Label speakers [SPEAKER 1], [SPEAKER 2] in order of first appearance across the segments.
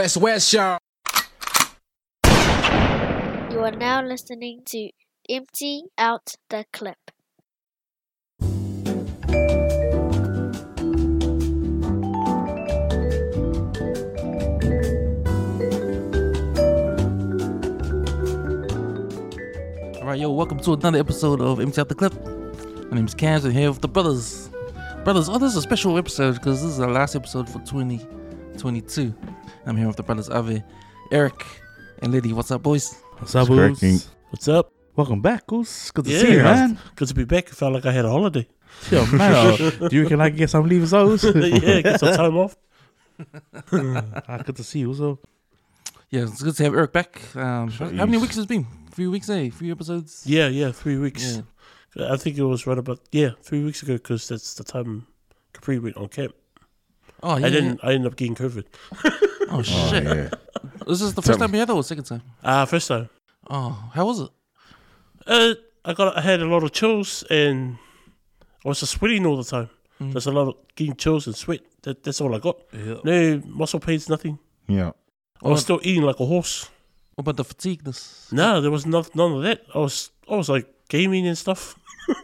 [SPEAKER 1] West West, y'all.
[SPEAKER 2] You are now listening to Empty Out the Clip.
[SPEAKER 3] All right, yo, welcome to another episode of Empty Out the Clip. My name's Cams, and here with the brothers. Brothers, oh, this is a special episode because this is the last episode for 2022. I'm here with the brothers Ave, Eric, and Leti. What's up, boys?
[SPEAKER 4] What's up, boys?
[SPEAKER 5] What's up?
[SPEAKER 4] Welcome back, Goose. Good to
[SPEAKER 5] Yeah,
[SPEAKER 4] see you, man.
[SPEAKER 5] Good to be back. I felt like I had a holiday.
[SPEAKER 4] Yo, man, uh, do you reckon I can get some leave as those?
[SPEAKER 5] yeah, get some time off.
[SPEAKER 4] ah, good to see you. So,
[SPEAKER 3] Yeah, it's good to have Eric back. Um, how how many weeks has it been? Three weeks, eh? Three episodes?
[SPEAKER 5] Yeah, yeah, three weeks.
[SPEAKER 3] Yeah.
[SPEAKER 5] I think it was right about yeah, three weeks ago because that's the time Capri went on camp.
[SPEAKER 3] Oh, yeah.
[SPEAKER 5] I didn't. I ended up getting COVID.
[SPEAKER 3] Oh,
[SPEAKER 6] Oh,
[SPEAKER 3] shit.
[SPEAKER 6] yeah.
[SPEAKER 3] This is the
[SPEAKER 6] Tell
[SPEAKER 3] first time you had it or second time?
[SPEAKER 5] Ah, first time.
[SPEAKER 3] Oh, how was it?
[SPEAKER 5] Uh, I got. I had a lot of chills and I was just sweating all the time.
[SPEAKER 3] Mm.
[SPEAKER 5] There's a lot of getting chills and sweat. That, that's all I got.
[SPEAKER 4] yeah.
[SPEAKER 5] No muscle pains, nothing.
[SPEAKER 6] Yeah.
[SPEAKER 5] I was still eating like a horse.
[SPEAKER 3] What about the fatigueness?
[SPEAKER 5] No, there was no, none of that. I was. I was like gaming and stuff.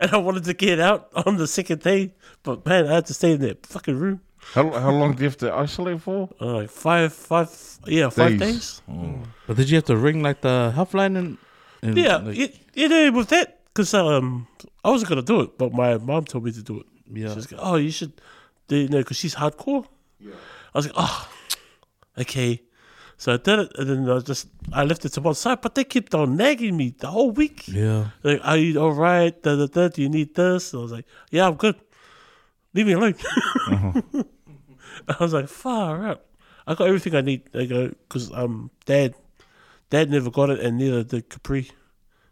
[SPEAKER 5] And I wanted to get out on the second day, but man, I had to stay in that fucking room.
[SPEAKER 6] How, how long do you have to isolate for?
[SPEAKER 5] Uh, like five, five, yeah, five days.
[SPEAKER 6] Oh.
[SPEAKER 4] But did you have to ring like the helpline and, and
[SPEAKER 5] Yeah,
[SPEAKER 4] like,
[SPEAKER 5] it, you know, with that, because um, I wasn't gonna do it, but my mom told me to do it.
[SPEAKER 4] yeah.
[SPEAKER 5] She's like, "Oh, you should," do you know, because she's hardcore. Yeah. I was like, "Oh, okay." So I did it, and then I just I left it to one side, but they kept on nagging me the whole week.
[SPEAKER 4] yeah.
[SPEAKER 5] Like, are you all right? Da, da, da, do you need this? I was like, yeah, I'm good. Leave me alone. I was like, far out. I got everything I need. I go because um, dad, dad never got it, and neither did Capri.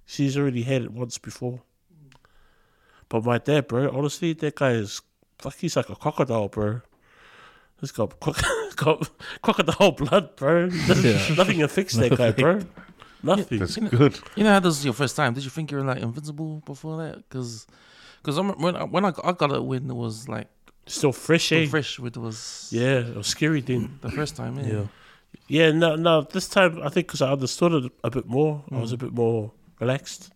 [SPEAKER 5] She's already had it once before. But my dad, bro, honestly, that guy is fuck. He's like a crocodile, bro. He's got, croc- got crocodile blood, bro. Nothing, nothing fix that guy, bro. Nothing.
[SPEAKER 6] That's good.
[SPEAKER 3] You know how this is your first time? Did you think you were like invincible before that? Because, because when I, when I got, I got it when it was like
[SPEAKER 5] Still fresh,
[SPEAKER 3] still
[SPEAKER 5] eh?
[SPEAKER 3] fresh, it was
[SPEAKER 5] Yeah, it was scary then.
[SPEAKER 3] the first time. Yeah.
[SPEAKER 4] Yeah.
[SPEAKER 5] Yeah, no, no. This time, I think because I understood it a bit more, I was a bit more relaxed.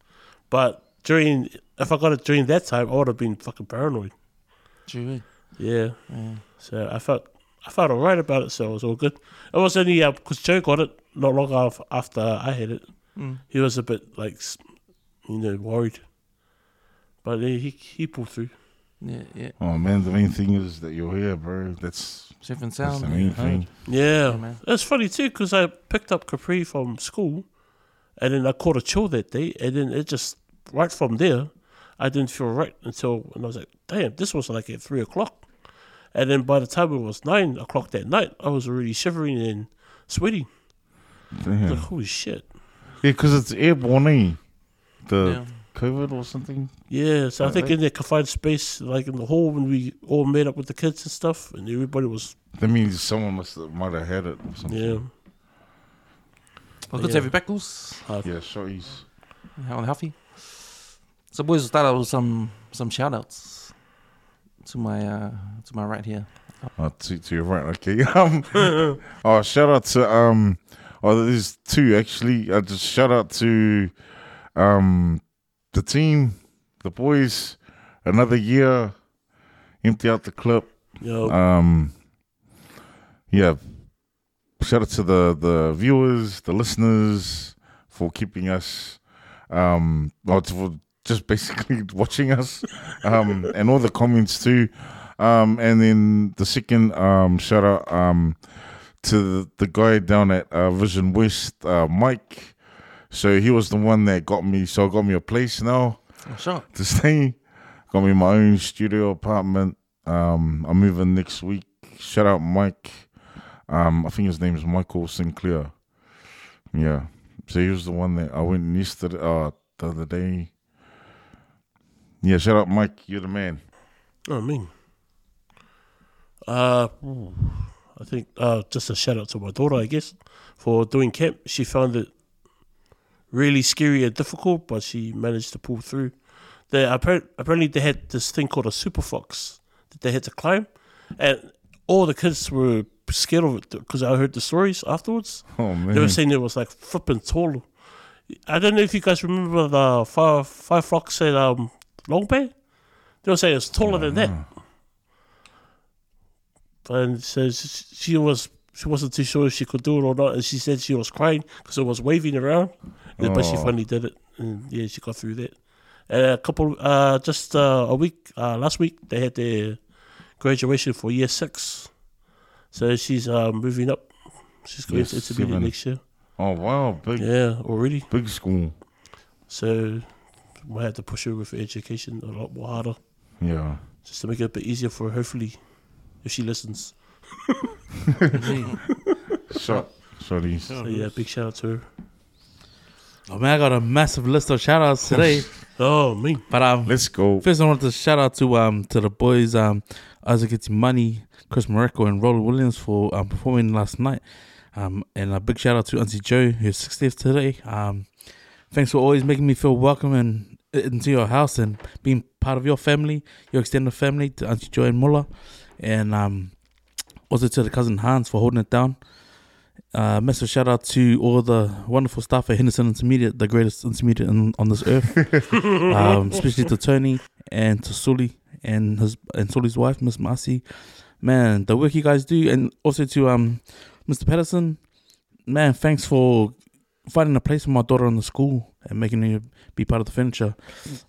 [SPEAKER 5] But during, if I got it during that time, I would have been fucking paranoid.
[SPEAKER 3] True.
[SPEAKER 5] Yeah.
[SPEAKER 3] Yeah.
[SPEAKER 5] So I felt, I felt alright about it. So it was all good. It was only because Joe got it not long after I had it.
[SPEAKER 3] Mm.
[SPEAKER 5] He was a bit like, you know, worried. But he, he pulled through.
[SPEAKER 3] Yeah. Yeah.
[SPEAKER 6] Oh, man, the main thing is that you're here, bro. That's,
[SPEAKER 3] Safe and
[SPEAKER 6] that's
[SPEAKER 3] sound.
[SPEAKER 6] the main
[SPEAKER 3] yeah.
[SPEAKER 6] thing.
[SPEAKER 5] Yeah.
[SPEAKER 3] Yeah, man.
[SPEAKER 5] It's funny too because I picked up Capri from school, and then I caught a chill that day, and then it just right from there, I didn't feel right until and I was like, damn, this was like at three o'clock, and then by the time it was nine o'clock that night, I was already shivering and sweating.
[SPEAKER 6] Damn.
[SPEAKER 5] like, holy shit.
[SPEAKER 6] Yeah, because it's airborne, eh? The
[SPEAKER 3] Yeah.
[SPEAKER 6] COVID or something.
[SPEAKER 5] Yeah, so I think
[SPEAKER 6] right.
[SPEAKER 5] in that confined space, like in the hall when we all met up with the kids and stuff, and everybody was,
[SPEAKER 6] That means someone must have, might have had it or something.
[SPEAKER 5] yeah,
[SPEAKER 3] Well, good to
[SPEAKER 5] Yeah.
[SPEAKER 3] have you back, Goose.
[SPEAKER 6] Yeah, shorties.
[SPEAKER 3] How healthy. So, boys, we'll start out with some some shout outs to my uh to my right here.
[SPEAKER 6] Oh, to, to your right, okay. Um, oh, shout out to um, oh, there's two actually. Uh, just shout out to um, the team, the boys. Another year, empty out the clip.
[SPEAKER 5] yo,
[SPEAKER 6] Um, yeah, shout out to the the viewers, the listeners for keeping us, um, well, for just basically watching us, um, and all the comments too. Um, and then the second um, shout out um, to the, the guy down at uh, Vision West, uh, Mike. So he was the one that got me. So got me a place now
[SPEAKER 3] sure.
[SPEAKER 6] to stay. Got me my own studio apartment. Um, I'm moving next week. Shout out Mike. Um, I think his name is Michael Sinclair. Yeah. So he was the one that I went yesterday, uh, the other day. Yeah, shout out Mike. You're the man.
[SPEAKER 5] Oh, me. Uh, I think uh, just a shout out to my daughter, I guess, for doing camp. She found it really scary and difficult, but she managed to pull through. They apparently, they had this thing called a super fox that they had to climb, and all the kids were scared of it because I heard the stories afterwards.
[SPEAKER 6] Oh man.
[SPEAKER 5] They were saying it was like flipping tall. I don't know if you guys remember the Fire Fire Fox at um, Long Bay. They were saying it's taller than that. And so she was she wasn't too sure if she could do it or not, and she said she was crying because it was waving around. Yeah, But she
[SPEAKER 6] Oh.
[SPEAKER 5] finally did it, and yeah, she got through that. And a couple, uh, just uh, a week uh, last week, they had their graduation for year six. So she's uh, moving up. She's going
[SPEAKER 6] Year
[SPEAKER 5] to intermediate
[SPEAKER 6] seven.
[SPEAKER 5] next year.
[SPEAKER 6] Oh wow, big
[SPEAKER 5] Yeah, already.
[SPEAKER 6] big school.
[SPEAKER 5] So we had to push her with education a lot more harder,
[SPEAKER 6] Yeah.
[SPEAKER 5] just to make it a bit easier for her. Hopefully, if she listens.
[SPEAKER 6] Shot. Sorry.
[SPEAKER 5] So yeah, big shout out to her.
[SPEAKER 4] Oh man, I got a massive list of shout outs today.
[SPEAKER 5] Oh me.
[SPEAKER 4] but um
[SPEAKER 6] Let's go.
[SPEAKER 4] First, I want to shout out to um to the boys um Isaac Money, Chris Morocco, and Roland Williams for um performing last night. Um and a big shout out to Auntie Joe, who's 60th today. Um, thanks for always making me feel welcome and into your house and being part of your family, your extended family. To Auntie Joe and Muller, and um also to the cousin Hans for holding it down. Uh, massive shout out to all the wonderful staff at Henderson Intermediate, the greatest intermediate in, on this earth um, especially to Tony and to Sully and his and Sully's wife, Miss Marcy. Man, the work you guys do, and also to um, Mr. Patterson. Man, thanks for finding a place for my daughter in the school and making her be part of the furniture.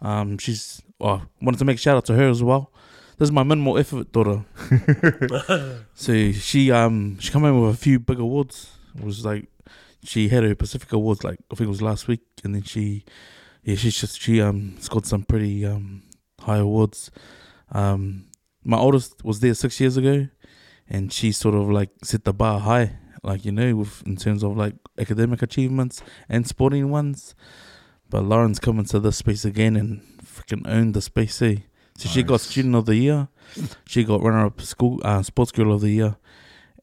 [SPEAKER 4] Um, she's well, wanted to make a shout out to her as well. This is my minimal effort daughter. so she um she come in with a few big awards. It was like she had her Pacific Awards like I think it was last week, and then she yeah, she's just she um scored some pretty um high awards. Um, my oldest was there six years ago, and she sort of like set the bar high, like you know, with in terms of like academic achievements and sporting ones. But Lauren's coming to this space again and freaking owned the space. Eh? So she got student of the year, she got runner up school uh, sports girl of the year,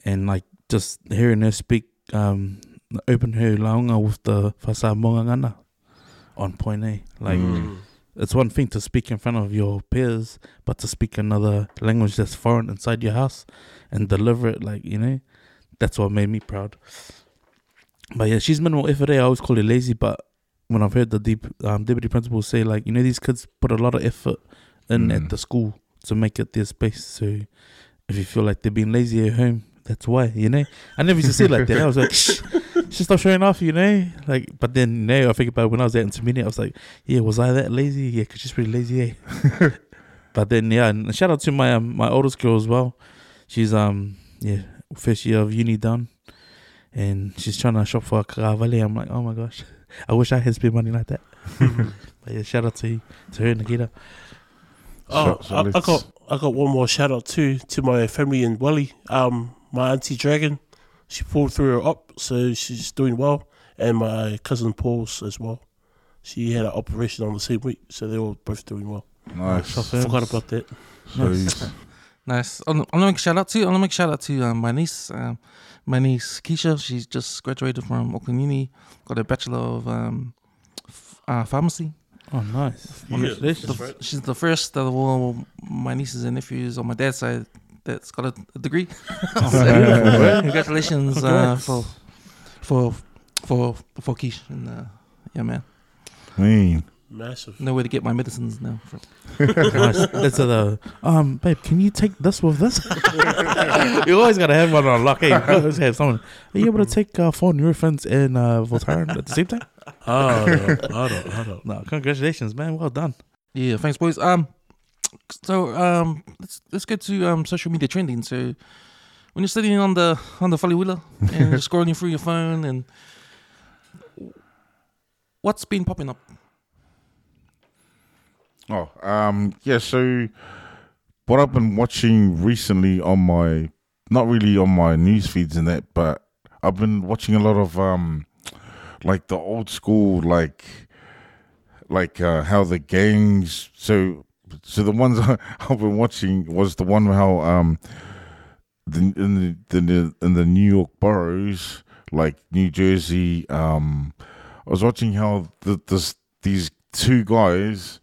[SPEAKER 4] and like just hearing her speak, um, open her launga with the fasa mongangana on point A. Like
[SPEAKER 6] Mm.
[SPEAKER 4] it's one thing to speak in front of your peers, but to speak another language that's foreign inside your house and deliver it, like you know, that's what made me proud. But yeah, she's minimal effort. there. I always call it lazy, but when I've heard the deep, um, deputy principal say, like you know, these kids put a lot of effort in
[SPEAKER 6] Mm.
[SPEAKER 4] at the school to make it their space. So if you feel like they're being lazy at home, that's why. You know, I never used to say it like that. I was like, shh, just stop showing off. You know, like. But then know, I think about when I was at intermediate, I was like, yeah, was I that lazy? Yeah, cause she's pretty lazy, eh? but then yeah, and shout out to my um, my oldest girl as well. She's um yeah first year of uni done, and she's trying to shop for a Caravale. I'm like, oh my gosh, I wish I had spent money like that. but yeah, shout out to to her and Nikita.
[SPEAKER 5] Oh,
[SPEAKER 6] So- so
[SPEAKER 5] I, I got I got one more shout out too to my family in Welly. Um, my auntie Dragon, she pulled through her up, so she's doing well, and my cousin Paul's as well. She had an operation on the same week, so they're all both doing well.
[SPEAKER 6] Nice.
[SPEAKER 5] Forgot about that.
[SPEAKER 6] So,
[SPEAKER 3] Nice. I'm I'm gonna make a shout out to. I'm gonna make a shout out to um, my niece. Um, my niece Keisha. She's just graduated from Auckland Uni. Got a bachelor of um, f- uh, pharmacy.
[SPEAKER 4] Oh, nice.
[SPEAKER 5] Yeah,
[SPEAKER 4] Congratulations.
[SPEAKER 5] that's right.
[SPEAKER 3] She's the first of all my nieces and nephews on my dad's side that's got a, a degree. So, congratulations uh, for for for for Keish and uh, yeah, man.
[SPEAKER 6] mean.
[SPEAKER 5] Massive.
[SPEAKER 3] Know where to get my medicines now. From.
[SPEAKER 4] nice. That's the um, babe. Can you take this with this? you always gotta have one on lock. Hey, you always have someone. Are you able to take uh, four Nurofens and uh, Voltaren at the same time?
[SPEAKER 5] Oh, no, I don't,
[SPEAKER 4] No, congratulations, man. Well done.
[SPEAKER 3] Yeah, thanks, boys. Um, so um, let's let's get to um social media trending. So when you're sitting on the on the folly wheeler and you're scrolling through your phone and what's been popping up?
[SPEAKER 6] Oh, um, yeah. So, what I've been watching recently on my, not really on my news feeds and that, but I've been watching a lot of um, like the old school, like, like uh, how the gangs. So, so the ones I've been watching was the one how um, the in the, the in the New York boroughs, like New Jersey. Um, I was watching how the this these two guys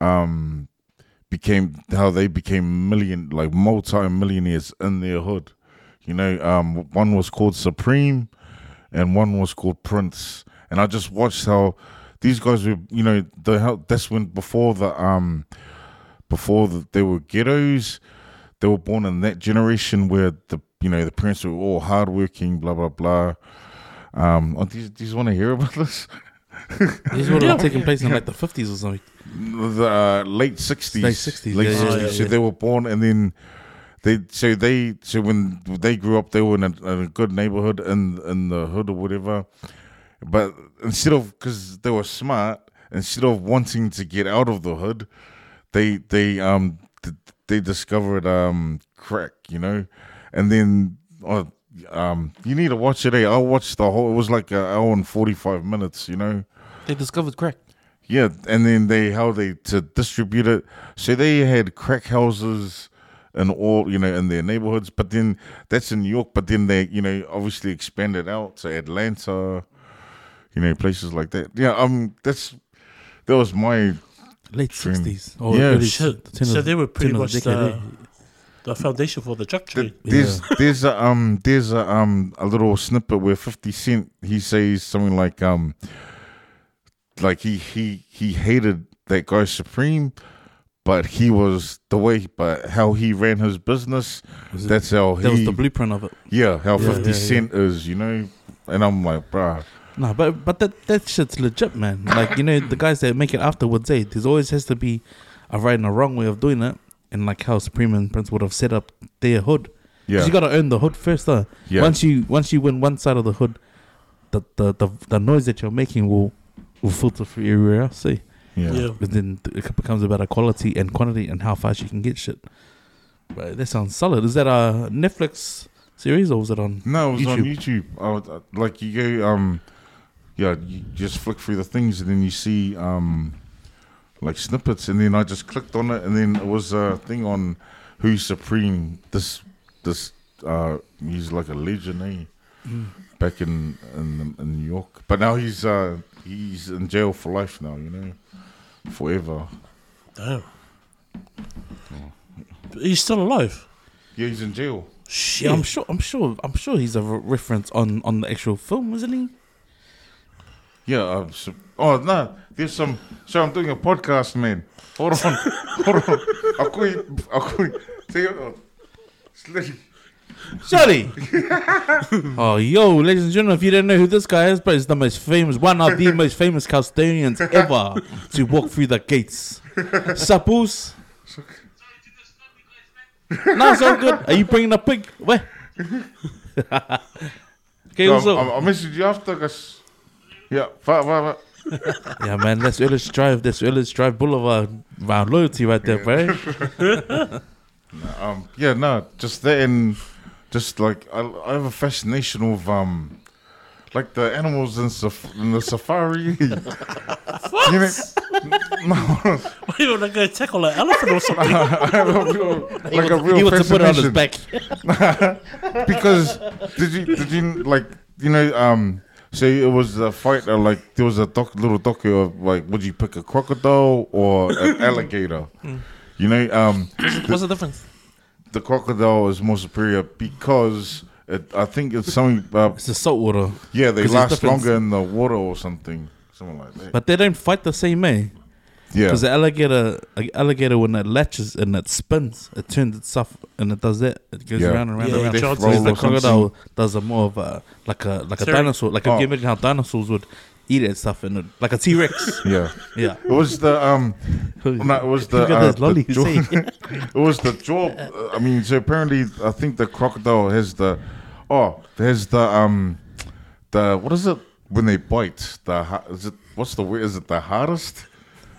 [SPEAKER 6] um became how they became million like multi millionaires in their hood You know, um, one was called Supreme, and one was called Prince. And I just watched how these guys were. You know, the how that's when before the um before the, they were ghettos. They were born in that generation where the you know the parents were all hardworking, blah blah blah. Um, oh, do you, do you want to hear about this?
[SPEAKER 4] This would have taken place in like the fifties or something.
[SPEAKER 6] the uh, late sixties,
[SPEAKER 4] Late 60s,
[SPEAKER 6] late
[SPEAKER 4] yeah, yeah,
[SPEAKER 5] yeah,
[SPEAKER 6] So they were born, and then they so they so when they grew up, they were in a, in a good neighborhood in in the hood or whatever. But instead of because they were smart, instead of wanting to get out of the hood, they they um they discovered um crack, you know, and then. Oh, um, you need to watch it. Eh? I watched the whole. It was like an hour and forty five minutes. You know,
[SPEAKER 3] They discovered crack.
[SPEAKER 6] yeah, and then they how they to distribute it. So they had crack houses and all you know in their neighborhoods, but then that's in New York. But then they you know obviously expanded out to Atlanta, you know places like that. Yeah, um, that's that was my
[SPEAKER 4] Late
[SPEAKER 6] True.
[SPEAKER 4] sixties. Or
[SPEAKER 6] Yeah,
[SPEAKER 4] early
[SPEAKER 5] shit. So they were pretty much
[SPEAKER 4] the
[SPEAKER 5] the, the foundation for the drug trade.
[SPEAKER 6] there's there's a um there's a um a little snippet where Fifty Cent he says something like um like he he he hated that guy Supreme. But he was the way, but how he ran his business
[SPEAKER 4] it,
[SPEAKER 6] that's how he
[SPEAKER 4] that was the blueprint of it.
[SPEAKER 6] Yeah, how
[SPEAKER 4] Yeah,
[SPEAKER 6] 50
[SPEAKER 4] yeah, yeah.
[SPEAKER 6] Is, you know? And I'm like, bruh.
[SPEAKER 4] No, but but that that shit's legit, man. Like you know, the guys that make it afterwards, eh? There's always has to be a right and a wrong way of doing it, and like how Supreme and Prince would have set up their hood.
[SPEAKER 6] Yeah.
[SPEAKER 4] you gotta earn the hood first, though.
[SPEAKER 6] yeah.
[SPEAKER 4] Once you once you win one side of the hood, the the the, the noise that you're making will will filter through everywhere else. See,
[SPEAKER 6] yeah.
[SPEAKER 5] Yeah.
[SPEAKER 4] but then it becomes about a quality and quantity and how fast you can get shit. But that sounds solid. Is that a Netflix series or was it on?
[SPEAKER 6] No, it was on
[SPEAKER 4] YouTube.
[SPEAKER 6] YouTube. I uh, like, you go, um, yeah, you just flick through the things and then you see, um, like snippets. And then I just clicked on it and then it was a thing on Who's Supreme. This, this, uh, he's like a legend, eh? Back in, in in New York, but now he's uh he's in jail for life now, you know, forever.
[SPEAKER 5] Damn. But He's still alive.
[SPEAKER 6] Yeah, he's in jail.
[SPEAKER 5] Shit.
[SPEAKER 4] Yeah, I'm sure. I'm sure. I'm sure he's a re- reference on on the actual film, isn't he?
[SPEAKER 6] Yeah. Uh, so, oh no, there's some. So I'm doing a podcast, man. Hold on, hold on. I'll call you. I'll call you. Say, uh, Slitty.
[SPEAKER 4] Sorry. oh, yo, ladies and gentlemen, if you don't know who this guy is, but he's the most famous, one of the most famous custodians ever to walk through the gates. Suppose. no, it's all good. Are you bringing a pig? Where? okay,
[SPEAKER 6] No,
[SPEAKER 4] also.
[SPEAKER 6] I'll, I'll message you after, guys. Yeah, fa, fa.
[SPEAKER 4] yeah, man, that's Earless Drive. That's Earless Drive Boulevard. Wow, loyalty right there, bro.
[SPEAKER 6] Um, yeah, no, just that and just like I, I have a fascination with um, like the animals in, saf- in the safari. you know, no,
[SPEAKER 5] Why you want to go tackle an elephant or something?
[SPEAKER 6] I have a real, like a real
[SPEAKER 4] he wants to put it on his
[SPEAKER 6] fascination.
[SPEAKER 4] back.
[SPEAKER 6] because did you did you like you know um say it was a fight or like there was a doc, little docu of like would you pick a crocodile or an alligator you know um
[SPEAKER 3] What's the difference?
[SPEAKER 6] The crocodile is more superior because it, I think it's something uh,
[SPEAKER 4] It's the salt water.
[SPEAKER 6] yeah they last longer in the water or something something like that
[SPEAKER 4] But they don't fight the same way.
[SPEAKER 6] yeah
[SPEAKER 4] Because the alligator, a alligator, when it latches and it spins, it turns itself and it does that. It goes
[SPEAKER 6] Yeah.
[SPEAKER 4] around and around
[SPEAKER 5] Yeah,
[SPEAKER 4] and around.
[SPEAKER 5] they
[SPEAKER 4] Whereas the
[SPEAKER 6] or something.
[SPEAKER 4] crocodile does a more of a like a like a
[SPEAKER 5] Sorry.
[SPEAKER 4] dinosaur. Like can you
[SPEAKER 6] Oh.
[SPEAKER 4] imagine how dinosaurs would eat that stuff and it, like a T Rex.
[SPEAKER 6] yeah
[SPEAKER 4] yeah.
[SPEAKER 6] it was the um no, it was the, uh,
[SPEAKER 4] this lolly,
[SPEAKER 6] the jaw- It was the jaw. uh, I mean, so apparently, I think the crocodile has the. Oh, there's the um, the what is it when they bite? The is it what's the word? Is it the hardest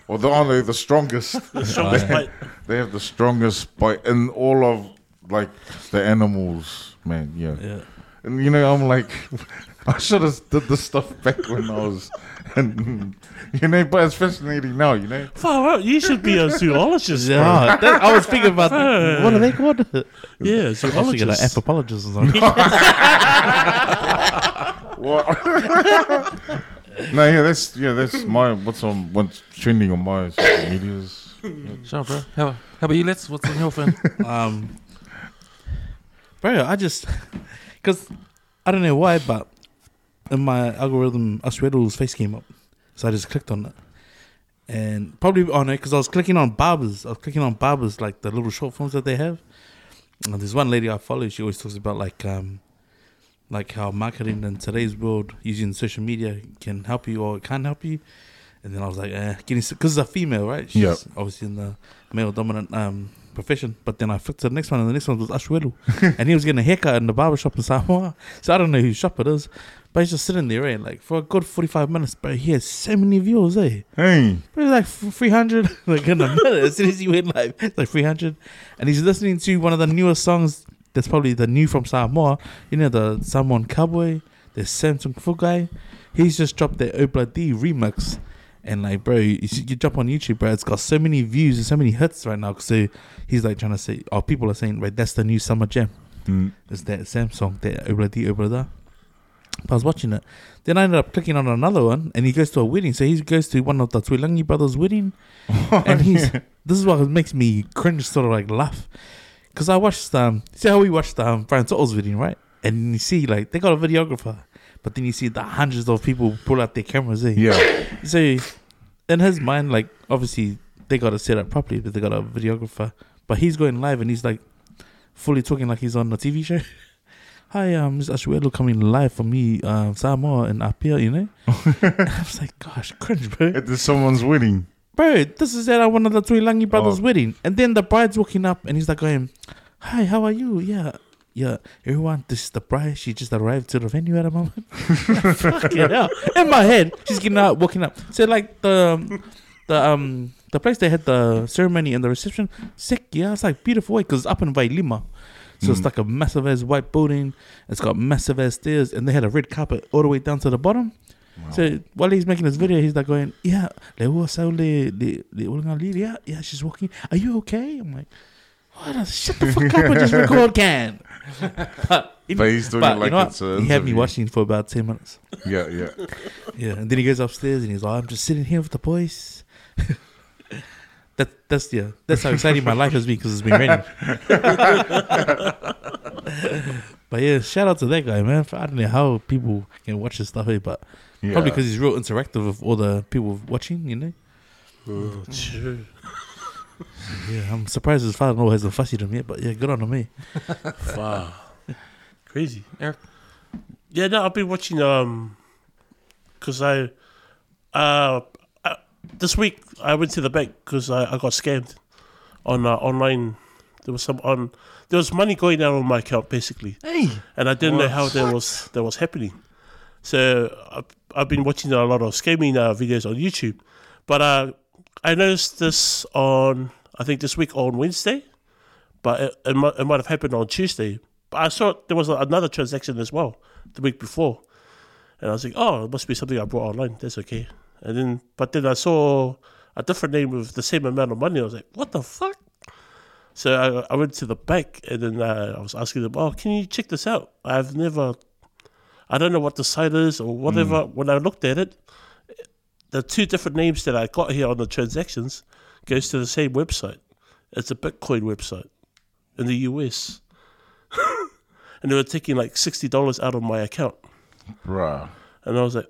[SPEAKER 6] or the oh no, the strongest?
[SPEAKER 5] The strongest
[SPEAKER 6] they,
[SPEAKER 5] bite.
[SPEAKER 6] they have the strongest bite in all of like the animals, man. Yeah.
[SPEAKER 4] yeah.
[SPEAKER 6] And you know, I'm like, I should have did this stuff back when I was, and you know, but it's fascinating now, you know.
[SPEAKER 5] Far out. You should be a zoologist. bro.
[SPEAKER 4] Yeah, that, I was thinking about what are they called? I
[SPEAKER 5] Yeah,
[SPEAKER 4] was thinking like
[SPEAKER 5] zoologist.
[SPEAKER 4] anthropologists or something.
[SPEAKER 6] What? no, yeah, that's yeah, that's my what's on what's trending on my social medias.
[SPEAKER 3] Sure, bro. How, how about you, Let's? What's on your phone?
[SPEAKER 4] um, bro, I just Because I don't know why, but in my algorithm, Asuero's face came up. So I just clicked on it. And probably on it, because I was clicking on barbers. I was clicking on barbers, like the little short films that they have. And there's one lady I follow, she always talks about like um like how marketing in today's world using social media can help you or it can't help you. And then I was like, eh, getting because it's a female, right? She's
[SPEAKER 6] Yep.
[SPEAKER 4] obviously in the male dominant um profession. But then I flipped to the next one, and the next one was Ashwelu. and he was getting a haircut in the barber shop in Samoa. So I don't know whose shop it is. But he's just sitting there, eh? Like for a good 45 minutes. But he has so many views, eh?
[SPEAKER 6] Hey,
[SPEAKER 4] But like 300. like in a minute, as soon as he went live, like 300. And he's listening to one of the newest songs that's probably the new from Samoa. You know, the Samoan Cowboy, the Samsung Fugai. He's just dropped the Obla D remix. And like, bro, you, you jump on YouTube, bro, it's got so many views and so many hits right now. So he's like trying to say, oh, people are saying, right, that's the new summer jam.
[SPEAKER 6] Mm.
[SPEAKER 4] It's that Samsung, that Obla D, Obla Da. I was watching it. Then I ended up clicking on another one, and he goes to a wedding. So he goes to one of the Tuilagi brothers' wedding, and he's. This is what makes me cringe, sort of like laugh, because I watched um. See how we watched um Brian wedding, right? And you see like they got a videographer, but then you see the hundreds of people pull out their cameras. Eh?
[SPEAKER 6] yeah,
[SPEAKER 4] So in his mind, like obviously they got to set up properly, but they got a videographer. But he's going live and he's like fully talking like he's on a TV show. Hi, um, Mr. Ashuelo coming live for me, um, Samoa and Apia, you know? I was like, gosh, cringe, bro.
[SPEAKER 6] at the someone's wedding.
[SPEAKER 4] Bro, this is at one of the Tuilagi brothers'
[SPEAKER 6] Oh.
[SPEAKER 4] wedding. And then the bride's walking up and he's like going, Hi, how are you? Yeah. Yeah, everyone, this is the bride. She just arrived to the venue at a moment. Fucking hell. In my head, she's getting out, walking up. So like the um, the um the place they had the ceremony and the reception, sick, yeah, it's like beautiful way because it's up in Vailima. So it's
[SPEAKER 6] Mm.
[SPEAKER 4] like a massive ass white building. It's got massive ass stairs, and they had a red carpet all the way down to the bottom. So while he's making this video, he's like going, "Yeah, le sao le le le ulang ali, yeah, yeah, she's walking. Are you okay?" I'm like, "What? The, shut the fuck up and just record, can." But, in-
[SPEAKER 6] But he's doing
[SPEAKER 4] but
[SPEAKER 6] it
[SPEAKER 4] you know
[SPEAKER 6] it's
[SPEAKER 4] what?
[SPEAKER 6] a
[SPEAKER 4] he had me watching for about ten minutes.
[SPEAKER 6] Yeah, yeah.
[SPEAKER 4] Yeah, and then he goes upstairs and he's like, "I'm just sitting here with the boys." that that's yeah, that's how exciting my life has been because it's been raining. but yeah, shout out to that guy, man. I don't know how people can watch this stuff, eh, but
[SPEAKER 6] yeah.
[SPEAKER 4] probably because he's real interactive with all the people watching, you know.
[SPEAKER 5] Oh, true.
[SPEAKER 4] Yeah, I'm surprised his father-in-law hasn't fussied him yet, but yeah, good on him, eh?
[SPEAKER 5] Wow. Crazy.
[SPEAKER 3] Eric?
[SPEAKER 5] Yeah, no, I've been watching um because I uh I, this week I went to the bank because I, I got scammed on uh, online. There was some on there was money going out on my account basically,
[SPEAKER 3] Hey,
[SPEAKER 5] and I didn't know how that was that was happening. So I've, I've been watching a lot of scamming uh, videos on YouTube, but uh, I noticed this on I think this week on Wednesday, but it, it, might, it might have happened on Tuesday. But I saw there was another transaction as well the week before, and I was like, oh, it must be something I brought online. That's okay. And then, but then I saw a different name with the same amount of money. I was like, what the fuck? So I, I went to the bank and then uh, I was asking them, oh, can you check this out? I've never, I don't know what the site is or whatever. When I looked at it, the two different names that I got here on the transactions goes to the same website. It's a Bitcoin website in the US. and they were taking like $60 out of my account.
[SPEAKER 6] Bruh.
[SPEAKER 5] And I was like,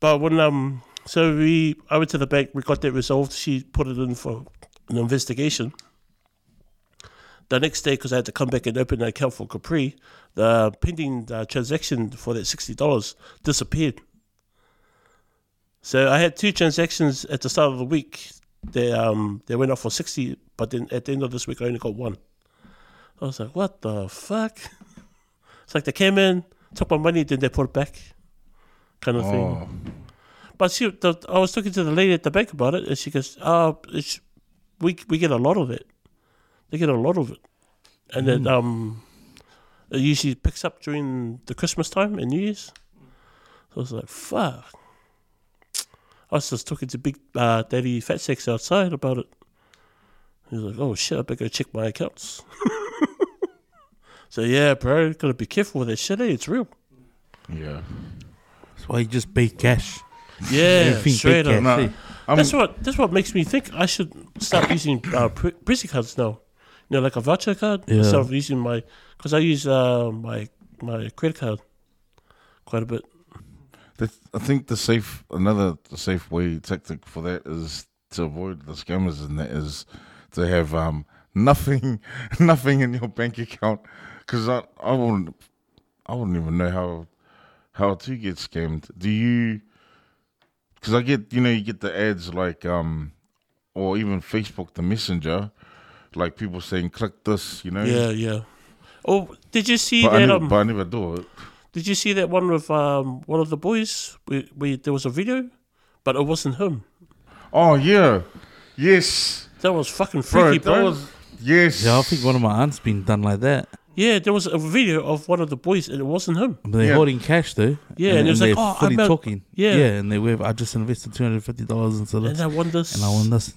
[SPEAKER 5] but when um, so we, I went to the bank, we got that resolved. She put it in for an investigation. The next day, because I had to come back and open an account for Capri, the pending uh, transaction for that sixty dollars disappeared. So I had two transactions at the start of the week. They um they went off for sixty, but then at the end of this week I only got one. I was like, what the fuck? It's like they came in, took my money, then they put it back, kind of thing.
[SPEAKER 6] Oh.
[SPEAKER 5] But she, the, I was talking to the lady at the bank about it, and she goes, "Oh, it's, we we get a lot of it. They get a lot of it, and then um, it usually picks up during the Christmas time and New Year's." So I was like, "Fuck." I was just talking to Big uh, Daddy Fat Sex outside about it. He's like, "Oh shit, I better go check my accounts." so yeah, bro, gotta be careful with that shit. Eh? It's real.
[SPEAKER 6] Yeah.
[SPEAKER 4] That's why you just pay cash.
[SPEAKER 5] Yeah, straight up.
[SPEAKER 6] Nah,
[SPEAKER 4] eh?
[SPEAKER 5] That's what that's what makes me think I should start using uh, Prezzy cards now. You know, like a voucher card
[SPEAKER 4] Yeah.
[SPEAKER 5] instead of using my because I use uh, my my credit card quite a bit.
[SPEAKER 6] The, I think the safe another safe way tactic for that is to avoid the scammers, and that is to have um nothing nothing in your bank account because I I wouldn't I wouldn't even know how how to get scammed. Do you? Because I get you know you get the ads like um or even Facebook the Messenger, like people saying click this, you know.
[SPEAKER 5] Yeah, yeah. Oh, did you see
[SPEAKER 6] But I,
[SPEAKER 5] that?
[SPEAKER 6] never,
[SPEAKER 5] Um,
[SPEAKER 6] but I never do it.
[SPEAKER 5] Did you see that one with um one of the boys? Where, where there was a video, but it wasn't him.
[SPEAKER 6] Oh yeah, yes,
[SPEAKER 5] That was fucking
[SPEAKER 6] bro.
[SPEAKER 5] freaky,
[SPEAKER 6] that
[SPEAKER 5] bro.
[SPEAKER 6] was yes.
[SPEAKER 4] Yeah, I think one of my aunts been done like that.
[SPEAKER 5] Yeah, there was a video of one of the boys, and it wasn't him.
[SPEAKER 4] But they're
[SPEAKER 6] Yeah.
[SPEAKER 4] holding cash though.
[SPEAKER 5] Yeah, and it was
[SPEAKER 4] they're
[SPEAKER 5] like, oh,
[SPEAKER 4] fully
[SPEAKER 5] I'm out-
[SPEAKER 4] talking.
[SPEAKER 5] Yeah.
[SPEAKER 4] yeah, and they were. I just invested two hundred fifty dollars into
[SPEAKER 5] And
[SPEAKER 4] this,
[SPEAKER 5] I won this.
[SPEAKER 4] and I won this.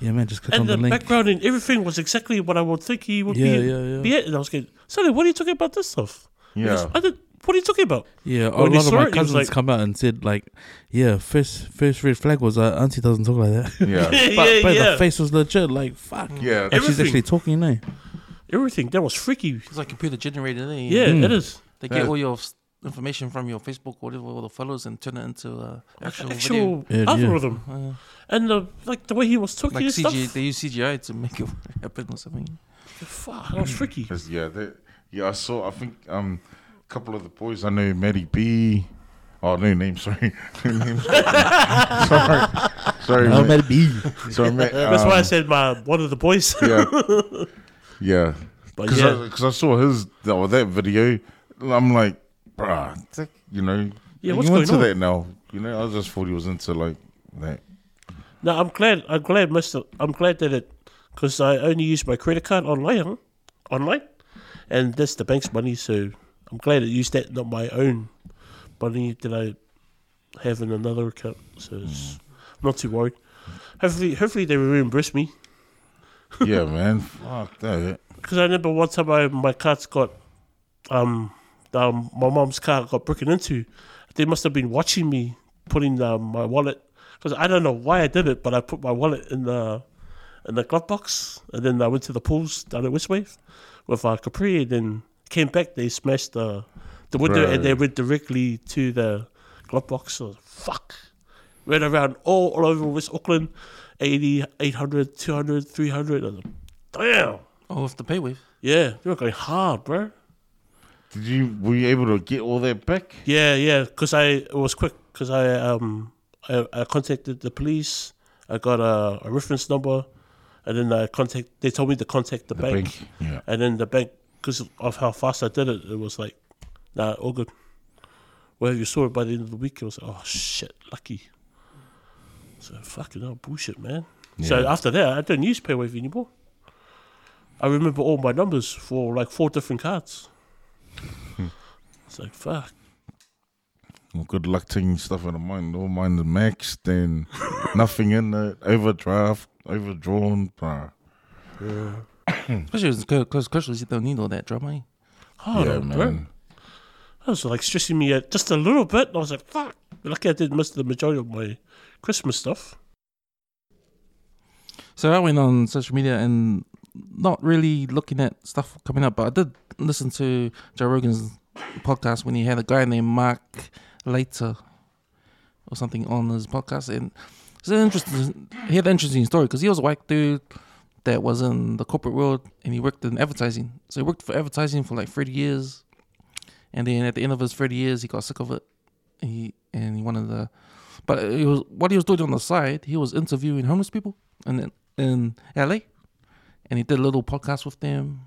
[SPEAKER 4] Yeah, man, just click
[SPEAKER 5] And
[SPEAKER 4] on
[SPEAKER 5] the,
[SPEAKER 4] the, link.
[SPEAKER 5] background and everything was exactly what I would think he would
[SPEAKER 4] Yeah,
[SPEAKER 5] be.
[SPEAKER 4] yeah, yeah.
[SPEAKER 5] Be at. And I was going, Sonny, what are you talking about this stuff?
[SPEAKER 6] Yeah.
[SPEAKER 5] goes, I did, what are you talking about?
[SPEAKER 4] Yeah, a
[SPEAKER 5] When he
[SPEAKER 4] lot of my
[SPEAKER 5] it,
[SPEAKER 4] cousins
[SPEAKER 5] like-
[SPEAKER 4] come out and said like, "Yeah, first first red flag was uh, auntie doesn't talk like that."
[SPEAKER 6] yeah,
[SPEAKER 4] but
[SPEAKER 5] yeah,
[SPEAKER 4] but
[SPEAKER 5] yeah.
[SPEAKER 4] the face was legit. Like fuck.
[SPEAKER 6] yeah.
[SPEAKER 4] And she's actually talking now.
[SPEAKER 5] Everything. That was freaky.
[SPEAKER 3] It's like computer generated. Eh?
[SPEAKER 5] Yeah,
[SPEAKER 4] Mm.
[SPEAKER 5] it is.
[SPEAKER 3] They get
[SPEAKER 6] Yeah.
[SPEAKER 3] all your information from your Facebook, whatever, all the followers, and turn it into uh, actual, video.
[SPEAKER 5] Actual
[SPEAKER 4] Yeah, yeah.
[SPEAKER 5] algorithm.
[SPEAKER 3] Uh,
[SPEAKER 5] And the, like the way he was talking
[SPEAKER 3] like
[SPEAKER 5] and
[SPEAKER 3] CGI,
[SPEAKER 5] stuff.
[SPEAKER 3] they use CGI to make it happen or something.
[SPEAKER 5] Fuck, that was freaky.
[SPEAKER 6] 'Cause, yeah, that, yeah. I saw. I think um, a couple of the boys. I know Maddie B. Oh, no name. Sorry, no name. sorry, sorry.
[SPEAKER 4] Oh,
[SPEAKER 6] Ma-
[SPEAKER 4] man, be.
[SPEAKER 6] sorry, Ma-
[SPEAKER 5] That's why I
[SPEAKER 6] um,
[SPEAKER 5] said my one of the boys.
[SPEAKER 6] Yeah, yeah.
[SPEAKER 5] but
[SPEAKER 6] Because
[SPEAKER 5] yeah,
[SPEAKER 6] I, 'cause I saw his or that video. I'm like, bruh, that- you know,
[SPEAKER 5] Yeah,
[SPEAKER 6] you
[SPEAKER 5] what's
[SPEAKER 6] into
[SPEAKER 5] going on?
[SPEAKER 6] that now? You know, I just thought he was into like that.
[SPEAKER 5] no, I'm glad. I'm glad, Mister. I'm glad that it because I only use my credit card online, online, and that's the bank's money. So I'm glad I used that, not my own money that I have in another account. So it's, I'm not too worried. Hopefully, hopefully they will reimburse me.
[SPEAKER 6] Yeah, man. Fuck that.
[SPEAKER 5] Because I remember one time I, my cards got, um, um, my mom's car got broken into. They must have been watching me putting um, my wallet. Because I don't know why I did it, but I put my wallet in the in the glove box, and then I went to the pools down at Westwave with uh, Capri, and then came back. They smashed the the window, and they went directly to the glove box. So fuck, ran around all, all over West Auckland, 80, 800, 200, 300. I was like, Damn.
[SPEAKER 3] Oh, with the paywave.
[SPEAKER 5] Yeah, they were going hard, bro.
[SPEAKER 6] Did you were you able to get all that back?
[SPEAKER 5] Yeah, yeah, because I it was quick because I um I, I contacted the police. I got a, a reference number, and then I contact. They told me to contact the,
[SPEAKER 6] The
[SPEAKER 5] bank,
[SPEAKER 6] bank. Yeah.
[SPEAKER 5] and then the bank because of how fast I did it, it was like, nah, all good. Well, you saw it by the end of the week. It was like, oh shit, lucky. So fucking hell, bullshit, man. So after that, I don't use PayWave anymore. I remember all my numbers for like four different cards. Hmm. it's like fuck.
[SPEAKER 6] Well, good luck taking stuff out of mine. All mine is maxed, then nothing in it. Overdraft, overdrawn. Bruh.
[SPEAKER 3] Especially because commercials, you don't need all that drama.
[SPEAKER 5] Hard
[SPEAKER 6] yeah,
[SPEAKER 5] on,
[SPEAKER 6] man.
[SPEAKER 5] bro. That was like stressing me out just a little bit. I was like, fuck. Lucky I did miss the majority of my Christmas stuff.
[SPEAKER 3] So I went on social media and not really looking at stuff coming up, but I did listen to Joe Rogan's podcast when he had a guy named Mark Laita or something on his podcast, and it's an interesting. He had an interesting story because he was a white dude that was in the corporate world and he worked in advertising. So he worked for advertising for like thirty years, and then at the end of his thirty years, he got sick of it. And he and he wanted to, but it was what he was doing on the side. He was interviewing homeless people in in LA, and he did a little podcast with them,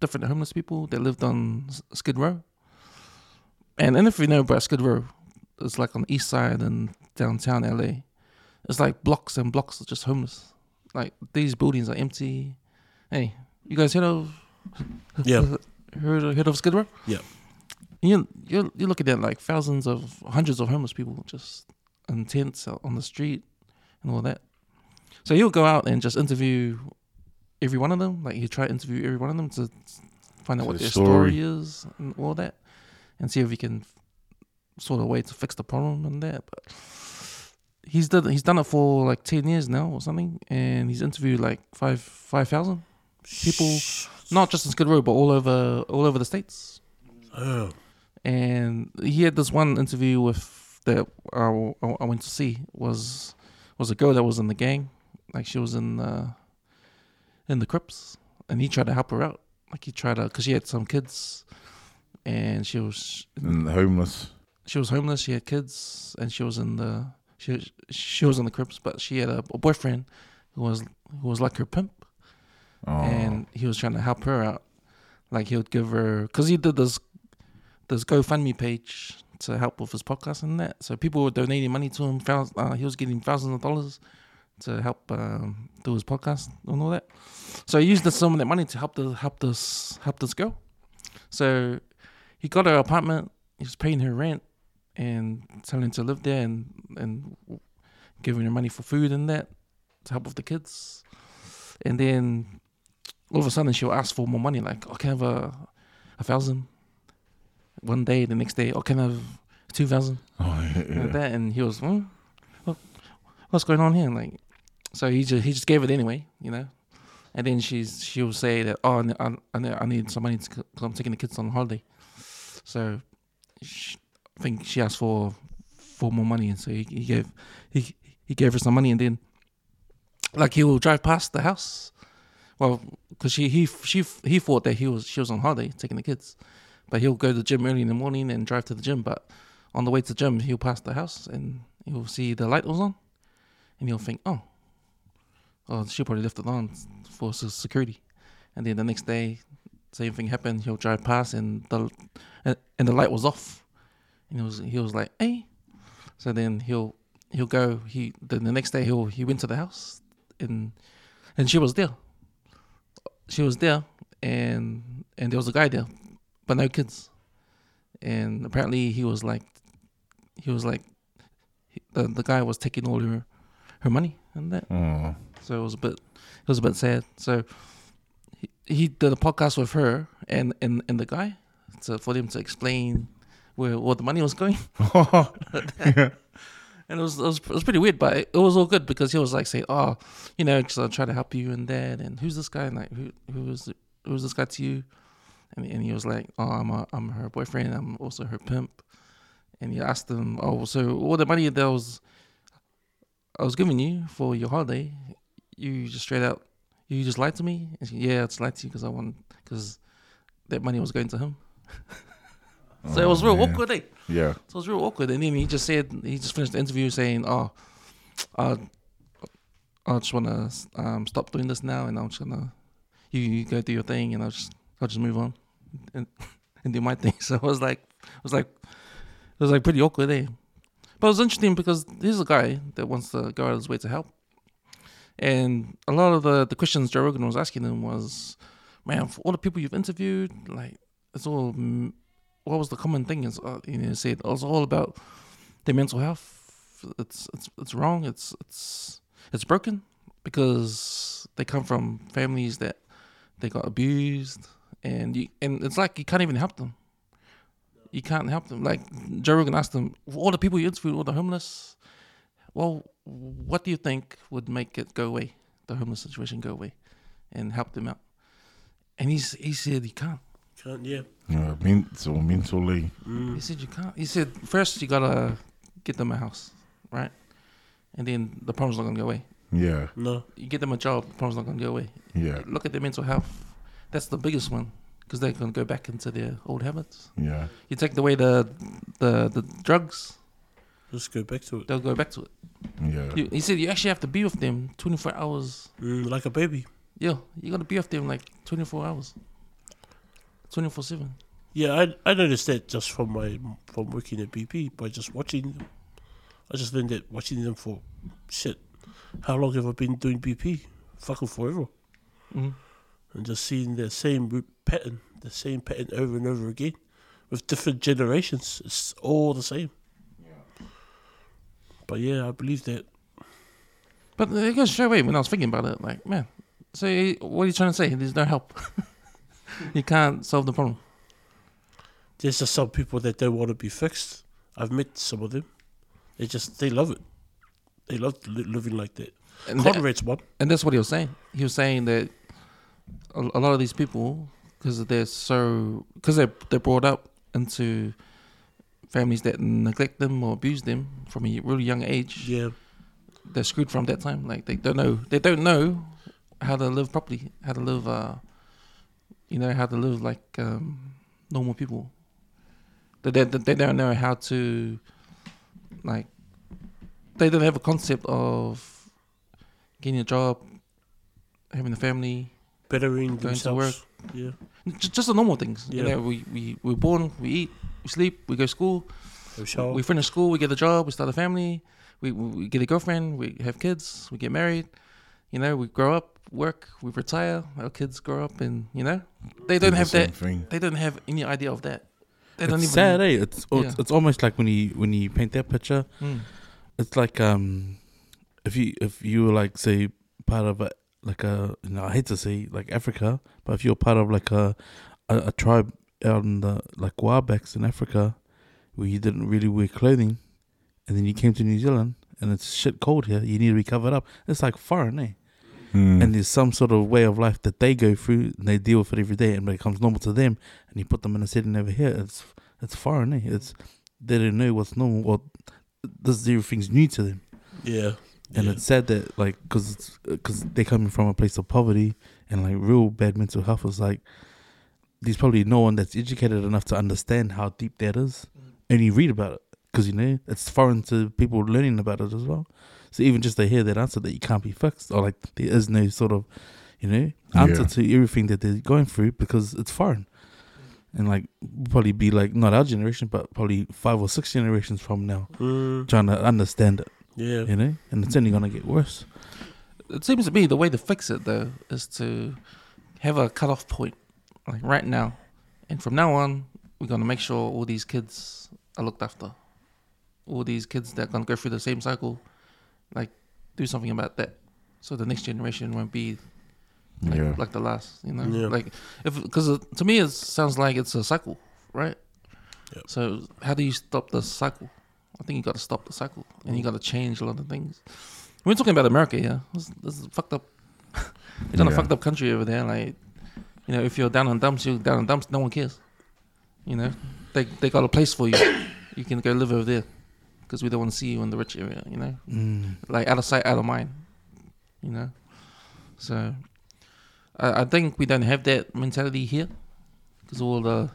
[SPEAKER 3] different homeless people that lived on Skid Row. And and if you know about Skid Row, it's like on the east side and downtown LA. It's like blocks and blocks of just homeless. Like these buildings are empty. Hey, you guys heard of
[SPEAKER 5] Yeah.
[SPEAKER 3] heard of, heard of Skid Row?
[SPEAKER 5] Yeah.
[SPEAKER 3] You you you're looking at like thousands of hundreds of homeless people just in tents out on the street and all that. So he'll go out and just interview every one of them. Like he'll try to interview every one of them to find out what their
[SPEAKER 6] story.
[SPEAKER 3] story is and all that, and see if he can sort of way to fix the problem and that. But he's done he's done it for like ten years now or something, and he's interviewed like five five thousand people, not just in Skid Row, but all over all over the states.
[SPEAKER 5] Oh,
[SPEAKER 3] and he had this one interview with that I, I went to see was was a girl that was in the gang, like she was in the in the Crips, and he tried to help her out. Like he tried to, because she had some kids, and she was
[SPEAKER 6] And homeless.
[SPEAKER 3] she was homeless. She had kids, and she was in the she she was in the Crips, but she had a, a boyfriend who was who was like her pimp,
[SPEAKER 6] Oh.
[SPEAKER 3] and he was trying to help her out. Like he would give her because he did this this GoFundMe page to help with his podcast and that. So people were donating money to him. Uh, he was getting thousands of dollars to help um, do his podcast and all that. So he used some of that money to help the help this help this girl. So he got her apartment. He was paying her rent and telling to live there and and giving her money for food and that to help with the kids. And then all of a sudden she'll ask for more money, like, oh, can I have a, a thousand? One day, the next day, oh, can I have two thousand?
[SPEAKER 6] Oh, yeah,
[SPEAKER 3] Like that, and he was, hmm, what, what's going on here? Like, so he just he just gave it anyway, you know. And then she's she'll say that, oh, I, I, I I need some money because I'm taking the kids on holiday. So, she, I think she asked for for more money, and so he, he gave he he gave her some money, and then like he will drive past the house. Well, because she he she he thought that he was she was on holiday taking the kids, but he'll go to the gym early in the morning and drive to the gym. But on the way to the gym, he'll pass the house and he'll see the light was on, and he'll think, oh, oh, she probably left it on for security. And then the next day, same thing happened. He'll drive past and the and, and the light was off, and he was he was like, hey. So then he'll he'll go. He then the next day he'll he went to the house and and she was there. She was there, and and there was a guy there, but no kids. And apparently he was like, he was like, he, the the guy was taking all her her money and that.
[SPEAKER 6] Oh.
[SPEAKER 3] So it was a bit, it was a bit sad. So he, he did a podcast with her and and, and the guy, so for them to explain where where the money was going.
[SPEAKER 6] yeah.
[SPEAKER 3] And it was, it was it was pretty weird, but it, it was all good because he was like saying, "Oh, you know, because I try to help you and that, and who's this guy? And like, who who is who's this guy to you?" And and he was like, "Oh, I'm a, I'm her boyfriend. I'm also her pimp." And he asked him, "Oh, so all the money that was I was giving you for your holiday, you just straight out, you just lied to me?" And she, yeah, I just lied to you because I want because that money was going to him. so it was
[SPEAKER 6] Oh,
[SPEAKER 3] real
[SPEAKER 6] man.
[SPEAKER 3] awkward, eh?
[SPEAKER 6] Yeah.
[SPEAKER 3] So it was real awkward. And then he just said, he just finished the interview saying, "Oh, uh, I just want to um, stop doing this now, and I'm just gonna you, you go do your thing, and I'll just I'll just move on and and do my thing." So it was like it was like it was like pretty awkward there. But it was interesting because he's a guy that wants to go out of his way to help. And a lot of the, the questions Joe Rogan was asking him was, man, for all the people you've interviewed, like, it's all, what was the common thing? Is, uh, you know, he said it was all about their mental health. It's, it's, it's wrong. It's, it's, it's broken because they come from families that they got abused and you, and it's like you can't even help them. You can't help them. Like Joe Rogan asked them, all the people you interviewed, all the homeless, well, what do you think would make it go away, the homeless situation go away, and help them out? And he's he said you can't.
[SPEAKER 5] Can't yeah.
[SPEAKER 6] Yeah. Mental, mentally.
[SPEAKER 3] He said you can't. He said first you gotta get them a house, right? And then the problem's not gonna go away.
[SPEAKER 6] Yeah.
[SPEAKER 5] No.
[SPEAKER 3] You get them a job, the problem's not gonna go away.
[SPEAKER 6] Yeah.
[SPEAKER 3] Look at their mental health. That's the biggest one because they're gonna go back into their old habits.
[SPEAKER 6] Yeah.
[SPEAKER 3] You take away the the the drugs,
[SPEAKER 5] Just go back to it.
[SPEAKER 3] they'll go back to it.
[SPEAKER 6] Yeah.
[SPEAKER 3] You, he said you actually have to be with them 24 hours.
[SPEAKER 5] Mm, like a baby.
[SPEAKER 3] Yeah, you gotta be with them like 24 hours, 24 seven.
[SPEAKER 5] Yeah, I I noticed that just from my from working at BP by just watching them. I just learned that watching them for shit. How long have I been doing BP? Fucking forever.
[SPEAKER 3] Mm-hmm.
[SPEAKER 5] And just seeing the same root pattern, the same pattern over and over again, with different generations. It's all the same. Yeah. But yeah, I believe that.
[SPEAKER 3] But it goes straight away when I was thinking about it. Like, man, so what are you trying to say? There's no help. you can't solve the problem.
[SPEAKER 5] There's just some people that don't want to be fixed. I've met some of them. They just they love it. They love li- living like that.
[SPEAKER 3] And,
[SPEAKER 5] Conrad's one.
[SPEAKER 3] and that's what he was saying. He was saying that a, a lot of these people, because they're so, because they're they're brought up into families that neglect them or abuse them from a really young age.
[SPEAKER 5] Yeah.
[SPEAKER 3] They're screwed from that time. Like they don't know. They don't know how to live properly. How to live. Uh, you know how to live like um, normal people. They, they they don't know how to like. They don't have a concept of getting a job, having a family,
[SPEAKER 5] Bettering
[SPEAKER 3] Going to
[SPEAKER 5] themselves. Yeah.
[SPEAKER 3] just, just the normal things. You
[SPEAKER 5] Yeah.
[SPEAKER 3] know, we, we, we're born, we eat, we sleep, we go to school,
[SPEAKER 5] a
[SPEAKER 3] we finish school, we get a job, we start a family, we, we, we get a girlfriend, we have kids, we get married. You know, we grow up, work, we retire, our kids grow up, and, you know, they
[SPEAKER 6] Do
[SPEAKER 3] don't
[SPEAKER 6] the
[SPEAKER 3] have that.
[SPEAKER 6] thing.
[SPEAKER 3] They don't have any idea of that. They
[SPEAKER 4] It's
[SPEAKER 3] don't even.
[SPEAKER 4] sad, eh? It's oh, it's,
[SPEAKER 3] Yeah.
[SPEAKER 4] it's almost like when you when you paint that picture,
[SPEAKER 3] Mm.
[SPEAKER 4] it's like um, if you if you were like say part of a like a you know I hate to say like Africa, but if you're part of like a a, a tribe out in the like Wabaks in Africa, where you didn't really wear clothing, and then you came to New Zealand and it's shit cold here, you need to be covered up. It's like foreign, eh?
[SPEAKER 6] Mm.
[SPEAKER 4] and there's some sort of way of life that they go through and they deal with it every day and it becomes normal to them and you put them in a setting over here it's it's foreign eh? it's they don't know what's normal or this everything's new to them
[SPEAKER 5] yeah.
[SPEAKER 4] and
[SPEAKER 5] yeah.
[SPEAKER 4] it's sad that like because because they're coming from a place of poverty and like real bad mental health is like there's probably no one that's educated enough to understand how deep that is and you read about it because you know it's foreign to people learning about it as well so even just to hear that answer that you can't be fixed or like there is no sort of you know answer
[SPEAKER 6] Yeah.
[SPEAKER 4] to everything that they're going through because it's foreign and like probably be like not our generation but probably five or six generations from now
[SPEAKER 5] Mm,
[SPEAKER 4] trying to understand it
[SPEAKER 5] yeah.
[SPEAKER 4] you know and it's only gonna get worse
[SPEAKER 3] It seems to me the way to fix it, though, is to have a cutoff point, like right now. And from now on, we're going to make sure all these kids are looked after. All these kids that are going to go through the same cycle, like, do something about that. So the next generation won't be like,
[SPEAKER 6] yeah.
[SPEAKER 3] like the last, you know?
[SPEAKER 5] Yeah.
[SPEAKER 3] Like, if because uh, to me, it sounds like it's a cycle, right?
[SPEAKER 5] Yep.
[SPEAKER 3] So, how do you stop the cycle? I think you got to stop the cycle and you got to change a lot of things. We're talking about America, yeah. This, this is fucked up. it's not a
[SPEAKER 6] Yeah.
[SPEAKER 3] fucked up country over there. Like, you know, if you're down on dumps, you're down on dumps. No one cares. You know, they they got a place for you. you can go live over there because we don't want to see you in the rich area. You know,
[SPEAKER 4] mm.
[SPEAKER 3] like out of sight, out of mind. You know, so I, I think we don't have that mentality here because all the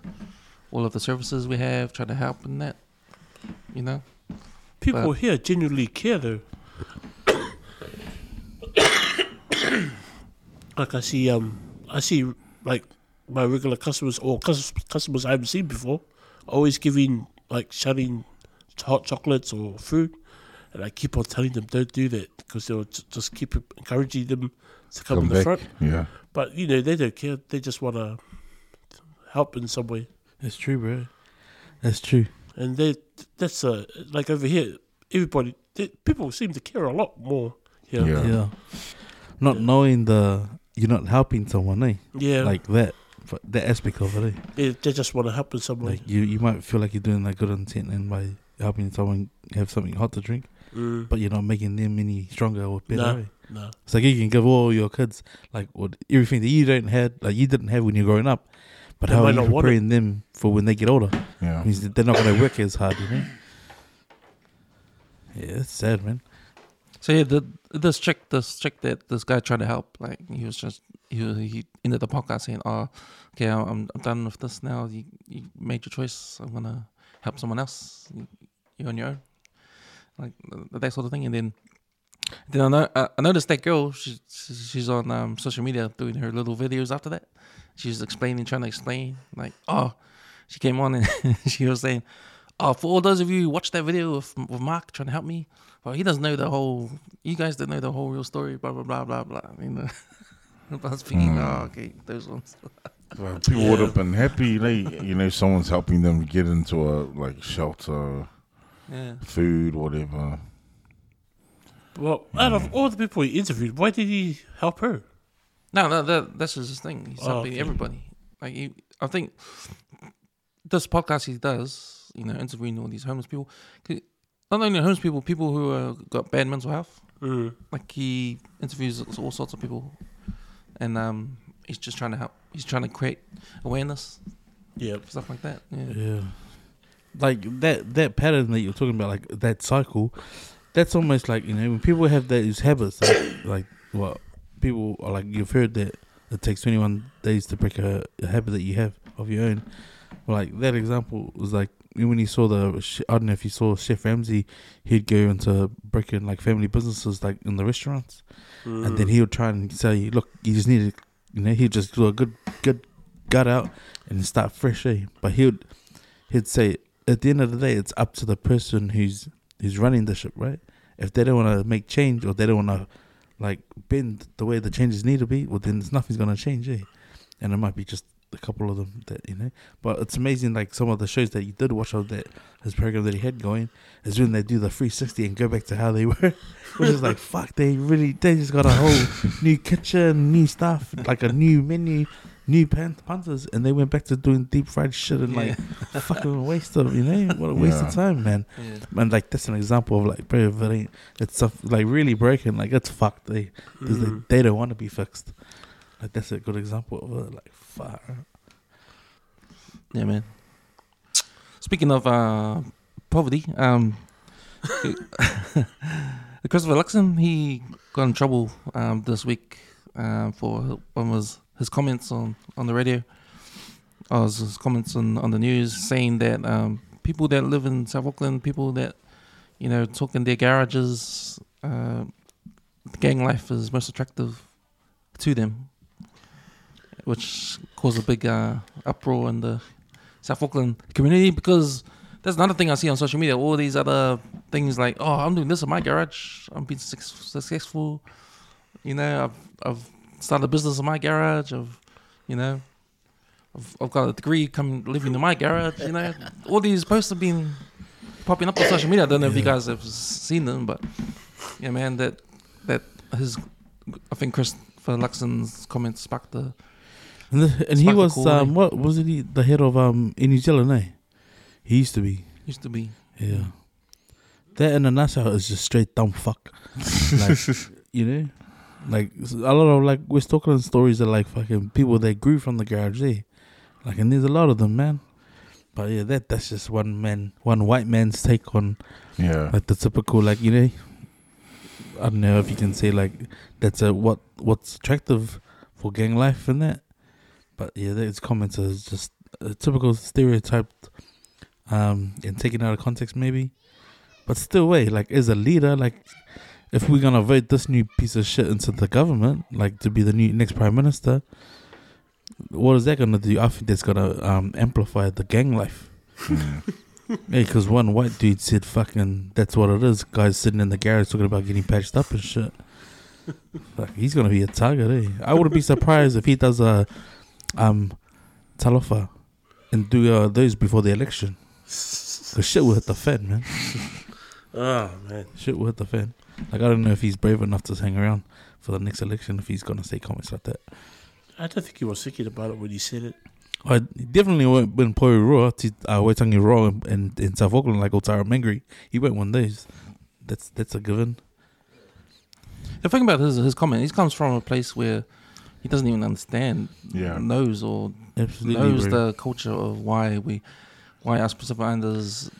[SPEAKER 3] all of the services we have try to help in that. You know,
[SPEAKER 5] People
[SPEAKER 3] But-
[SPEAKER 5] here genuinely care though. like I see, um, I see like my regular customers or customers I haven't seen before, always giving like shouting hot chocolates or food, and I keep on telling them don't do that because they'll j- just keep encouraging them to come,
[SPEAKER 6] Come
[SPEAKER 5] in the
[SPEAKER 6] back.
[SPEAKER 5] front.
[SPEAKER 6] Yeah.
[SPEAKER 5] But you know they don't care; they just want to help in some way.
[SPEAKER 4] That's true, bro. That's true.
[SPEAKER 5] and they that's uh like over here everybody they, people seem to care a lot more here
[SPEAKER 6] Yeah.
[SPEAKER 4] Yeah. Not knowing the you're not helping someone, eh?
[SPEAKER 5] yeah
[SPEAKER 4] Like that, but that aspect of it, eh?
[SPEAKER 5] they, they just want to help in some way
[SPEAKER 4] Like you, you might feel like you're doing like good intent and by helping someone have something hot to drink,
[SPEAKER 5] mm,
[SPEAKER 4] but you're not making them any stronger or better.
[SPEAKER 5] No.
[SPEAKER 4] eh?
[SPEAKER 5] no
[SPEAKER 4] It's like you can give all your kids like what everything that you don't had, like you didn't have when you're growing up, but
[SPEAKER 5] They
[SPEAKER 4] how are
[SPEAKER 5] might
[SPEAKER 4] you
[SPEAKER 5] not want
[SPEAKER 4] preparing them for when they get older?
[SPEAKER 6] Yeah.
[SPEAKER 4] means they're not going to work as hard, you know. Yeah, it's sad, man.
[SPEAKER 3] So yeah, the, this chick, this chick that this guy tried to help, like he was just he he ended the podcast saying, "Oh, okay, I'm I'm done with this now. You you made your choice. I'm gonna help someone else. You- You're on your own." Like that sort of thing. And then then I, know, I I noticed that girl. She, she's she's on um, social media doing her little videos after that. She's explaining, trying to explain, like, oh, she came on and she was saying, oh, for all those of you who watched that video with, with Mark trying to help me, well, he doesn't know the whole. You guys don't know the whole real story. Blah blah blah blah blah. You know. I was thinking,
[SPEAKER 6] Hmm.
[SPEAKER 3] oh, okay, those ones.
[SPEAKER 6] Well, people would have been happy, they, you know, someone's helping them get into a like shelter,
[SPEAKER 3] Yeah.
[SPEAKER 6] food, whatever.
[SPEAKER 5] well out of all the people he interviewed why did he help her
[SPEAKER 3] No, no, that that's just his thing. He's
[SPEAKER 5] Oh,
[SPEAKER 3] helping
[SPEAKER 5] okay.
[SPEAKER 3] everybody. Like, he, I think this podcast he does, you know, interviewing all these homeless people. 'cause Not only homeless people, people who uh, got bad mental health.
[SPEAKER 5] mm.
[SPEAKER 3] Like he interviews all sorts of people, and um, he's just trying to help. He's trying to create awareness
[SPEAKER 5] Yeah.
[SPEAKER 3] stuff like that. Yeah.
[SPEAKER 4] Yeah. Like that that pattern that you're talking about, like that cycle, that's almost like, you know, when people have those habits, like, like what people are like, you've heard that it takes 21 days to break a, a habit that you have of your own. Well, like that example was like when you saw the, I don't know if you saw Chef Ramsay, he'd go into breaking like family businesses, like in the restaurants, and
[SPEAKER 5] Mm.
[SPEAKER 4] then he would try and say, look, you just need to, you know, he'd just do a good, good gut out and start fresh, eh? But he would, he'd say, at the end of the day, it's up to the person who's who's running the ship, right? If they don't want to make change or they don't want to like bend the way the changes need to be, well, then nothing's gonna change, eh? And it might be just a couple of them that you know. But it's amazing, like some of the shows that you did watch of that his program that he had going is when they do the 360 and go back to how they were, which is like fuck. They really they just got a whole new kitchen, new stuff, like a new menu, new pan- punters, and they went back to doing deep fried shit and like fucking waste of you know what a waste
[SPEAKER 6] Yeah.
[SPEAKER 4] of time, man.
[SPEAKER 3] Yeah.
[SPEAKER 4] And like that's an example of like, bro, if it ain't, it's stuff like really broken, like it's fucked, they because
[SPEAKER 5] Mm.
[SPEAKER 4] they, they don't want to be fixed. Like that's a good example of it. Like fuck.
[SPEAKER 3] Yeah, man. Speaking of uh, poverty, um, Christopher Luxon, he got in trouble um, this week um, for one of his, comments on, on the radio. His, his comments on, on the news saying that um, people that live in South Auckland, people that, you know, talk in their garages, uh, gang life is most attractive to them, which caused a big uh, uproar in the South Auckland community because that's another thing I see on social media. All these other things like, oh, I'm doing this in my garage. I'm being successful. You know, I've I've started a business in my garage. I've, you know, I've, I've got a degree. Come living in my garage. You know, all these posts have been popping up on social media. I don't know if you guys have seen them, but yeah, man, that that his I think Christopher Luxon's comments sparked the
[SPEAKER 4] And, the, and he was
[SPEAKER 3] eh?
[SPEAKER 4] um what was he the head of um in New Zealand, eh? He used to be.
[SPEAKER 3] used to be
[SPEAKER 4] Yeah. That in a nutshell is just straight dumb fuck. like you know? Like a lot of like we're talking stories of like fucking people that grew from the garage there. Like and there's a lot of them, man. But yeah, that that's just one man one white man's take on
[SPEAKER 6] Yeah.
[SPEAKER 4] like the typical like you know I don't know if you can say like that's a what what's attractive for gang life and that. But yeah, those comments are just a typical stereotyped um and taken out of context maybe. But still way, like as a leader, like if we're gonna vote this new piece of shit into the government, like to be the new next prime minister, what is that gonna do? I think that's gonna um amplify the gang life.
[SPEAKER 6] Mm.
[SPEAKER 4] Yeah, because one white dude said, "Fucking, that's what it is." Guys sitting in the garage talking about getting patched up and shit. Fuck, he's gonna be a target, eh? I wouldn't be surprised if he does a um talofa and do uh, those before the election. Cause shit will hit the fan, man.
[SPEAKER 5] Oh man.
[SPEAKER 4] Shit will hit the fan. Like I don't know if he's brave enough to hang around for the next election if he's gonna say comments like that.
[SPEAKER 5] I don't think he was thinking about it when he said it.
[SPEAKER 4] I definitely won't win Poi Roa to uh, Waitangi Roa in, in, in South Auckland like Otara Mangere. He won't win those. That's that's a given.
[SPEAKER 3] The thing about his his comment, he comes from a place where he doesn't even understand,
[SPEAKER 6] Yeah.
[SPEAKER 3] knows or
[SPEAKER 4] Absolutely.
[SPEAKER 3] knows
[SPEAKER 4] bro.
[SPEAKER 3] the culture of why we, why us Pacific Islanders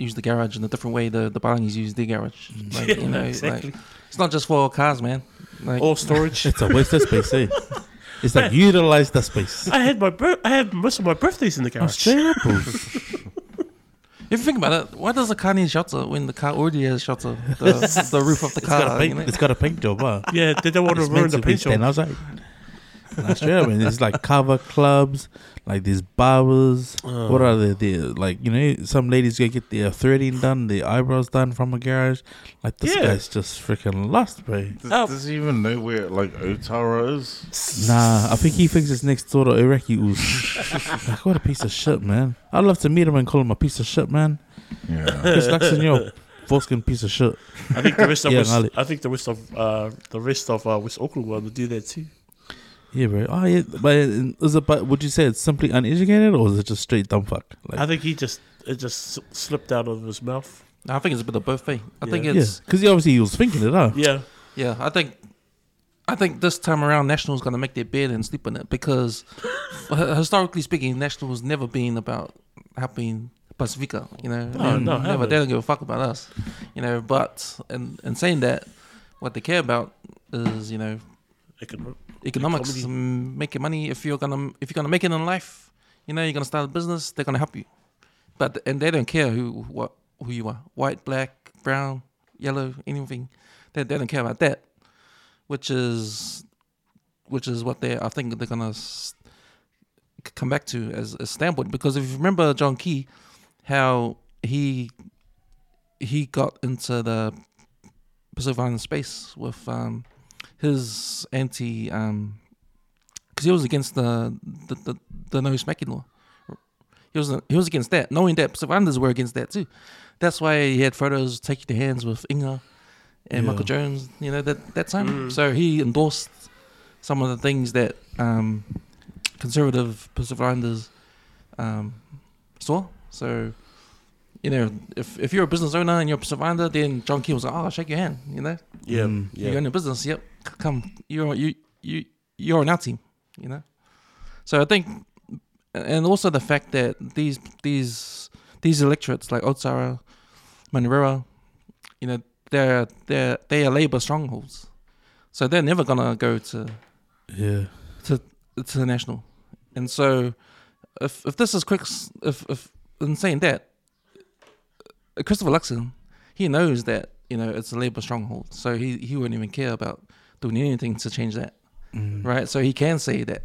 [SPEAKER 3] use the garage in a different way the the Balangis use the garage. Like, you know,
[SPEAKER 5] exactly.
[SPEAKER 3] like, it's not just for cars, man. Like,
[SPEAKER 5] Or storage.
[SPEAKER 4] It's a waste of space, eh? It's like utilize the space.
[SPEAKER 5] I had my bir- I had most of my birthdays in the garage.
[SPEAKER 4] straight up,
[SPEAKER 3] if you think about it, why does a car need shelter when the car already has shelter? The, the roof of the
[SPEAKER 4] It's got a
[SPEAKER 3] car.
[SPEAKER 4] paint.
[SPEAKER 3] you know?
[SPEAKER 4] It's got a paint job, huh?
[SPEAKER 5] yeah, they don't want to ruin the
[SPEAKER 4] to be
[SPEAKER 5] paint job.
[SPEAKER 4] stand outside. Nah, straight up, man. There's like cover clubs, like these barbers.
[SPEAKER 5] Oh.
[SPEAKER 4] What are they? They like you know, some ladies go get their threading done, their eyebrows done from a garage. Like this
[SPEAKER 5] Yeah.
[SPEAKER 4] guy's just freaking lost, bro.
[SPEAKER 6] Does,
[SPEAKER 5] Oh.
[SPEAKER 6] does he even know where like Otara is?
[SPEAKER 4] Nah, I think he thinks it's next door to Iraqi Ooze. like, what a piece of shit, man. I'd love to meet him and call him a piece of shit, man.
[SPEAKER 6] Yeah.
[SPEAKER 4] Chris Luxon, yo, foreskin piece of shit.
[SPEAKER 5] I think the rest of
[SPEAKER 4] Yeah,
[SPEAKER 5] West, I think the rest of uh, the rest of uh, West Auckland want to do that too.
[SPEAKER 4] Yeah, bro. Oh, yeah. But is it? But would you say it's simply uneducated, or is it just straight dumb fuck?
[SPEAKER 5] I think he just it just slipped out of his mouth.
[SPEAKER 3] I think it's a bit of both. Eh? I think
[SPEAKER 5] Yeah.
[SPEAKER 4] yeah,
[SPEAKER 3] it's
[SPEAKER 4] because obviously he was thinking it, huh?
[SPEAKER 5] Yeah,
[SPEAKER 3] yeah. I think I think this time around, National's going to make their bed and sleep in it because, h- historically speaking, National's never been about helping Pacifica. You know,
[SPEAKER 5] No,
[SPEAKER 3] They-
[SPEAKER 5] no,
[SPEAKER 3] never.
[SPEAKER 5] haven't.
[SPEAKER 3] They don't give a fuck about us. You know, but in, in saying that, what they care about is you know
[SPEAKER 5] Econo-
[SPEAKER 3] economics, making money. If you're gonna if you're gonna make it in life, you know, you're gonna start a business. They're gonna help you, but and they don't care who what who you are, white, black, brown, yellow, anything. They they don't care about that, which is which is what they I think they're gonna come back to as a standpoint. Because if you remember John Key, how he he got into the Pacific Island space with um, his anti um because he was against the the, the the no smacking law. He was he was against that, knowing that Pacific Islanders were against that too. That's why he had photos taking the hands with Inga and
[SPEAKER 4] Yeah.
[SPEAKER 3] Michael Jones. You know that that time. So he endorsed some of the things that um, conservative Pacific Islanders um, saw. So you know, if if you're a business owner and you're a Pacific Islander, then John Key was like, "Oh, I'll shake your hand," you know.
[SPEAKER 5] Yeah,
[SPEAKER 4] Mm.
[SPEAKER 3] You
[SPEAKER 5] yeah.
[SPEAKER 3] own a business. Yep. Come. You're you you you're on our team. You know. So I think, and also the fact that these these these electorates like Otara, Manurewa, you know, they're they're they are Labour strongholds, so they're never gonna go to
[SPEAKER 4] Yeah.
[SPEAKER 3] to the national, and so if if this is quick, if if in saying that, Christopher Luxon, he knows that you know it's a Labour stronghold, so he he wouldn't even care about doing anything to change that,
[SPEAKER 4] Mm.
[SPEAKER 3] right? So he can say that,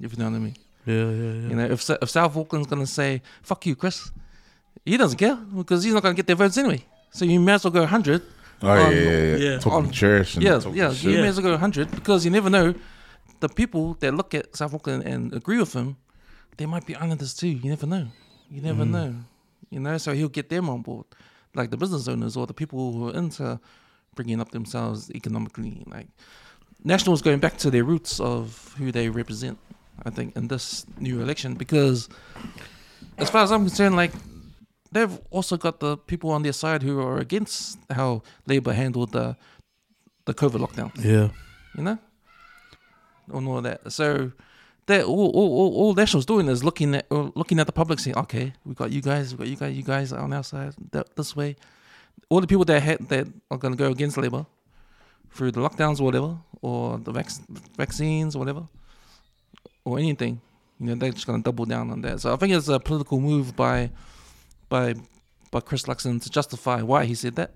[SPEAKER 3] if you know what I mean.
[SPEAKER 4] Yeah, yeah, yeah.
[SPEAKER 3] You know, if if South Auckland's gonna say "fuck you, Chris," he doesn't care because he's not gonna get their votes anyway. So you may as well go hundred.
[SPEAKER 6] Oh yeah,
[SPEAKER 3] Um,
[SPEAKER 6] yeah, yeah.
[SPEAKER 5] yeah.
[SPEAKER 6] Talking trash and
[SPEAKER 3] Yeah,
[SPEAKER 6] talking
[SPEAKER 3] yeah,
[SPEAKER 6] shit.
[SPEAKER 3] you
[SPEAKER 5] Yeah.
[SPEAKER 3] may as well go hundred because you never know. The people that look at South Auckland and agree with him, they might be Islanders too. You never know. You never
[SPEAKER 6] Mm.
[SPEAKER 3] know. You know, so he'll get them on board, like the business owners or the people who are into bringing up themselves economically. Like Nationals going back to their roots of who they represent. I think in this new election because, as far as I'm concerned, like they've also got the people on their side who are against how Labour handled the the COVID lockdown
[SPEAKER 4] yeah.
[SPEAKER 3] you know, and all that. So that all, all, all, all National's doing is looking at looking at the public, saying, "Okay, we got you guys, we got you guys, you guys are on our side that, this way." All the people that had, that are going to go against Labour through the lockdowns or whatever, or the vac- vaccines or whatever, or anything, you know, they're just going to double down on that. So I think it's a political move by by by Chris Luxon to justify why he said that,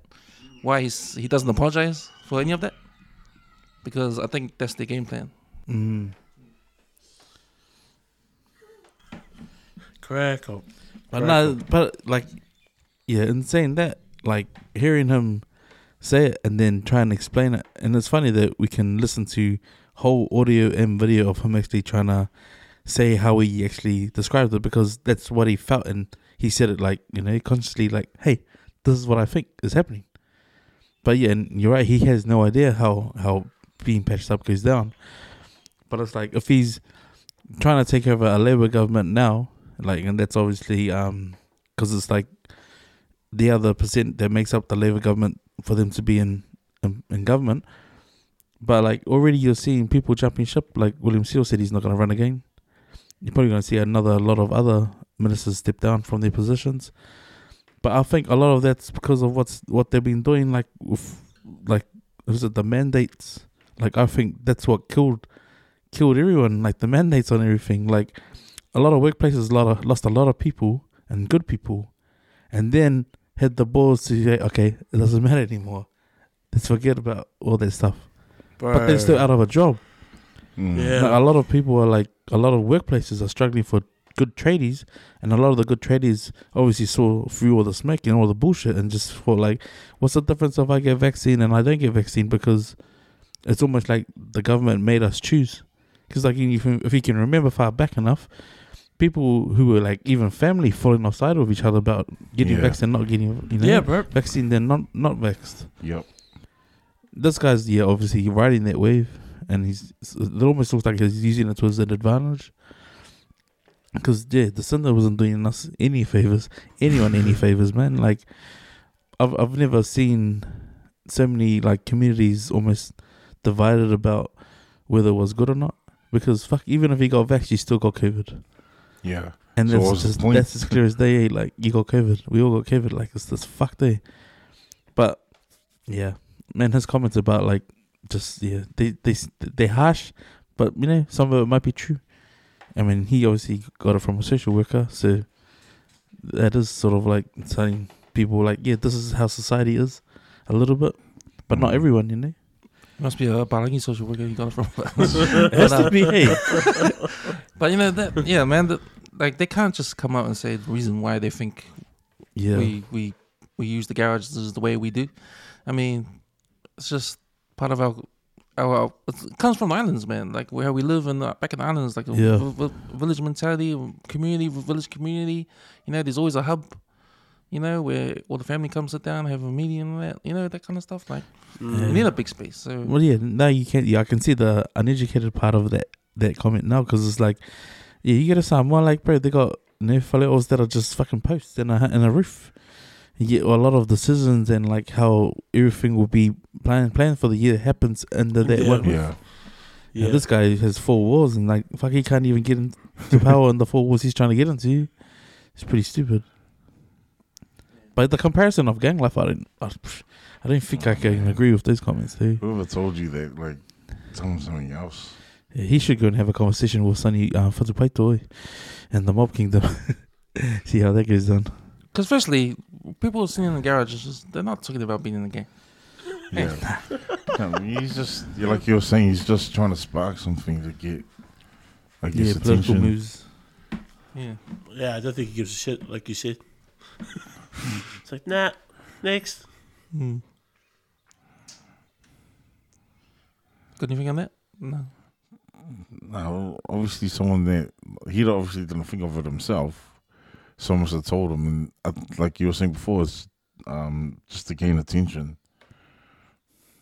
[SPEAKER 3] why he's, he doesn't apologize for any of that because I think that's the game plan.
[SPEAKER 4] Mm.
[SPEAKER 5] Crack up.
[SPEAKER 4] But
[SPEAKER 5] Crack
[SPEAKER 4] no, but like, yeah, in saying that, like hearing him say it and then try and explain it, and it's funny that we can listen to whole audio and video of him actually trying to say how he actually described it because that's what he felt and he said it like you know consciously like, hey, this is what I think is happening. But yeah, and you're right. He has no idea how how being patched up goes down. But it's like if he's trying to take over a Labour government now, like, and that's obviously um because it's like the other percent that makes up the Labour government for them to be in in, in government. But like already, you're seeing people jumping ship. Like William Sio said, he's not going to run again. You're probably going to see another lot of other ministers step down from their positions. But I think a lot of that's because of what's what they've been doing. Like with like was it the mandates? Like I think that's what killed killed everyone. Like the mandates on everything. Like a lot of workplaces a lot of, lost a lot of people and good people, and then had the balls to say, okay, it doesn't matter anymore. Let's forget about all that stuff. But they're still out of a job.
[SPEAKER 6] Mm.
[SPEAKER 5] Yeah.
[SPEAKER 4] Like, a lot of people are like, a lot of workplaces are struggling for good tradies, and a lot of the good tradies obviously saw through all the smack and all the bullshit and just thought like, what's the difference if I get vaccine and I don't get vaccine? Because it's almost like the government made us choose. Because like if you can remember far back enough, people who were like even family falling offside with each other about getting
[SPEAKER 6] Yeah.
[SPEAKER 4] vaccine, not getting you know,
[SPEAKER 5] yeah, bro.
[SPEAKER 4] vaccine, then not not vaxxed.
[SPEAKER 6] Yep.
[SPEAKER 4] This guy's yeah, obviously riding that wave, and he's it almost looks like he's using it to his advantage. Because yeah, Jacinda wasn't doing us any favors, anyone any favors, man. Like, I've I've never seen so many like communities almost divided about whether it was good or not. Because fuck, even if he got vaxxed, he still got COVID.
[SPEAKER 6] Yeah.
[SPEAKER 4] And
[SPEAKER 6] So
[SPEAKER 4] that's just that's as clear as day. Like you got COVID, we all got COVID. Like it's this fuck day. But yeah, man, his comments about like just yeah, they they they harsh, but you know some of it might be true. I mean, he obviously got it from a social worker, so that is sort of like telling people like, yeah, this is how society is, a little bit, but not
[SPEAKER 6] Mm.
[SPEAKER 4] everyone, you know.
[SPEAKER 3] Must be a Balangi social worker you got it from.
[SPEAKER 4] It has to be hey,
[SPEAKER 3] but you know that, yeah, man. That, like they can't just come out and say the reason why they think
[SPEAKER 4] yeah,
[SPEAKER 3] we we we use the garages the way we do. I mean, it's just part of our. Our, our- it comes from the islands, man. Like where we live in the, back in the islands, like
[SPEAKER 4] Yeah.
[SPEAKER 3] vi- vi- village mentality, community, village community. You know, there's always a hub. You know, where all the family comes sit down, have a meeting, and that. You know, that kind of stuff. Like
[SPEAKER 5] Mm.
[SPEAKER 3] you need a big space. So
[SPEAKER 4] Well, yeah, now you can't. Yeah, I can see the uneducated part of that that comment now because it's like, yeah, you get a sound more like, bro, they got no follows that are just fucking posts in a in a roof. You get a lot of decisions and like how everything will be planned planned for the year happens under that
[SPEAKER 5] Yeah.
[SPEAKER 4] one roof.
[SPEAKER 6] Yeah.
[SPEAKER 4] Yeah.
[SPEAKER 5] Yeah.
[SPEAKER 4] this guy has four walls and like fuck, he can't even get into power in the four walls he's trying to get into. It's pretty stupid. But the comparison of gang life, I don't, I, I don't think I can agree with those comments too.
[SPEAKER 6] Whoever told you that, like, tell them something else.
[SPEAKER 4] Yeah, he should go and have a conversation with Sonny uh, Fatupaito and the Mob Kingdom. See how that goes down.
[SPEAKER 3] Because firstly, people sitting in the garage, just, they're not talking about being in the game.
[SPEAKER 6] Yeah. No, he's just, yeah, like you were saying, he's just trying to spark something to get, I guess,
[SPEAKER 4] Yeah, political
[SPEAKER 6] attention.
[SPEAKER 4] moves.
[SPEAKER 3] Yeah.
[SPEAKER 5] Yeah, I don't think he gives a shit, like you said. it's like, nah, next.
[SPEAKER 3] Mm. Got anything on that? No.
[SPEAKER 6] No, obviously, someone that he obviously didn't think of it himself. Someone must have told him, and uh, like you were saying before, it's um, just to gain attention.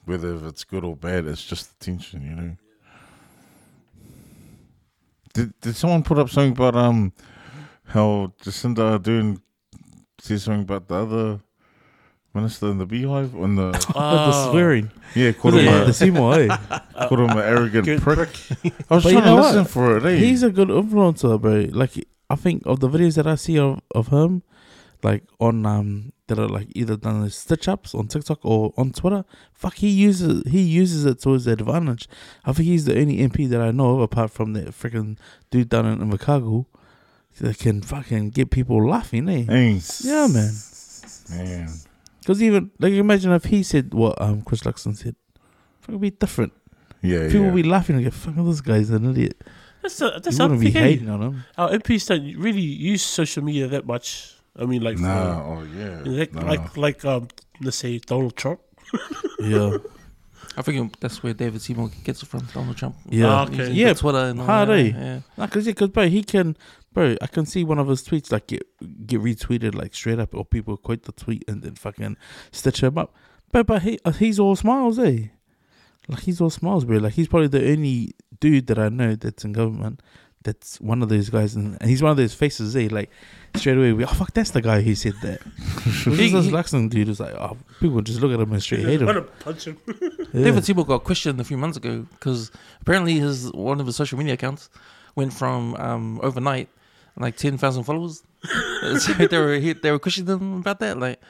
[SPEAKER 6] Whether if it's good or bad, it's just attention, you know. Did Did someone put up something about um how Jacinda Ardern said something about the other minister in the beehive on the
[SPEAKER 4] the swearing.
[SPEAKER 6] yeah called him
[SPEAKER 4] it
[SPEAKER 6] a,
[SPEAKER 4] the Seymour, eh?
[SPEAKER 6] called him an arrogant
[SPEAKER 5] Good
[SPEAKER 6] prick.
[SPEAKER 5] prick.
[SPEAKER 6] I was
[SPEAKER 4] But you
[SPEAKER 6] trying to
[SPEAKER 4] know what?
[SPEAKER 6] listen for it. Eh?
[SPEAKER 4] He's a good influencer, bro. Like I think of the videos that I see of, of him, like on um that are like either done as stitch ups on TikTok or on Twitter. Fuck, he uses he uses it to his advantage. I think he's the only MP that I know of, apart from that freaking dude down in Invercargill, that can fucking get people laughing, eh?
[SPEAKER 6] Hey.
[SPEAKER 4] Yeah, man.
[SPEAKER 6] Man.
[SPEAKER 4] Because even like imagine if he said what um Chris Luxon said, it'd be different.
[SPEAKER 6] Yeah,
[SPEAKER 4] People
[SPEAKER 6] yeah.
[SPEAKER 4] would be laughing and go, "Fuck, this guy's an idiot."
[SPEAKER 5] That's, a, that's
[SPEAKER 4] you wouldn't be hating on him.
[SPEAKER 5] Our MPs don't really use social media that much. I mean, like,
[SPEAKER 6] nah,
[SPEAKER 5] for,
[SPEAKER 6] oh yeah.
[SPEAKER 5] like,
[SPEAKER 6] nah.
[SPEAKER 5] like, like, um, let's say Donald Trump.
[SPEAKER 4] Yeah,
[SPEAKER 3] I think that's where David Seymour gets it from, Donald Trump.
[SPEAKER 4] yeah.
[SPEAKER 5] Ah, okay.
[SPEAKER 4] Yeah,
[SPEAKER 3] the Twitter and all
[SPEAKER 4] hard,
[SPEAKER 3] that.
[SPEAKER 4] eh?
[SPEAKER 3] Yeah.
[SPEAKER 4] Nah, cause yeah, cause bro, he can, bro. I can see one of his tweets like get get retweeted like straight up, or people quote the tweet and then fucking stitch him up. But but he uh, he's all smiles, eh? Like he's all smiles, bro. Like he's probably the only dude that I know that's in government. That's one of those guys, and, and he's one of those faces, eh? Like straight away, we oh fuck, that's the guy who said that. This
[SPEAKER 3] He-
[SPEAKER 4] is this
[SPEAKER 3] he-
[SPEAKER 4] Luxon dude is like, oh, people just look at him and straight hate
[SPEAKER 5] I'm
[SPEAKER 4] him.
[SPEAKER 5] gonna punch him.
[SPEAKER 4] Yeah.
[SPEAKER 3] David Seymour got questioned a few months ago because apparently his one of his social media accounts went from um, overnight like ten thousand followers. so they were he, they were questioning him about that. Like,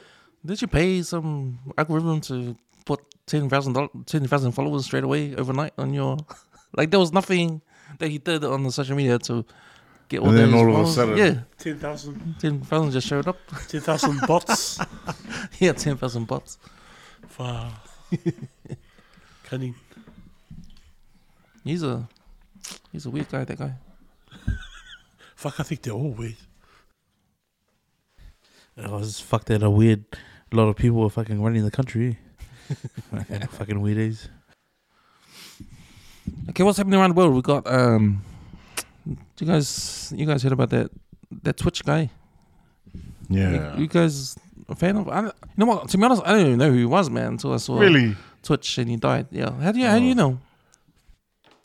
[SPEAKER 3] did you pay some algorithm to put ten thousand ten thousand followers straight away overnight on your? Like, there was nothing that he did on the social media to get all
[SPEAKER 6] And then
[SPEAKER 3] those
[SPEAKER 6] all of a sudden-
[SPEAKER 3] yeah,
[SPEAKER 5] 10,000
[SPEAKER 3] ten thousand just showed up.
[SPEAKER 5] 10,000 bots.
[SPEAKER 3] yeah, ten thousand bots.
[SPEAKER 5] Wow. Cunning.
[SPEAKER 3] He's a he's a weird guy. That guy.
[SPEAKER 5] Fuck, I think they're all weird.
[SPEAKER 4] I was fucked that a weird. A lot of people are fucking running the country. eh? fucking, fucking weirdos.
[SPEAKER 3] Okay, what's happening around the world? We got um, you guys, you guys heard about that that Twitch guy?
[SPEAKER 6] yeah.
[SPEAKER 3] You, you guys a fan of? I, you know what? To be honest, I didn't even know who he was, man. Until I saw
[SPEAKER 6] really?
[SPEAKER 3] Twitch and he died. Yeah. How do you how do you
[SPEAKER 6] Oh.
[SPEAKER 3] know?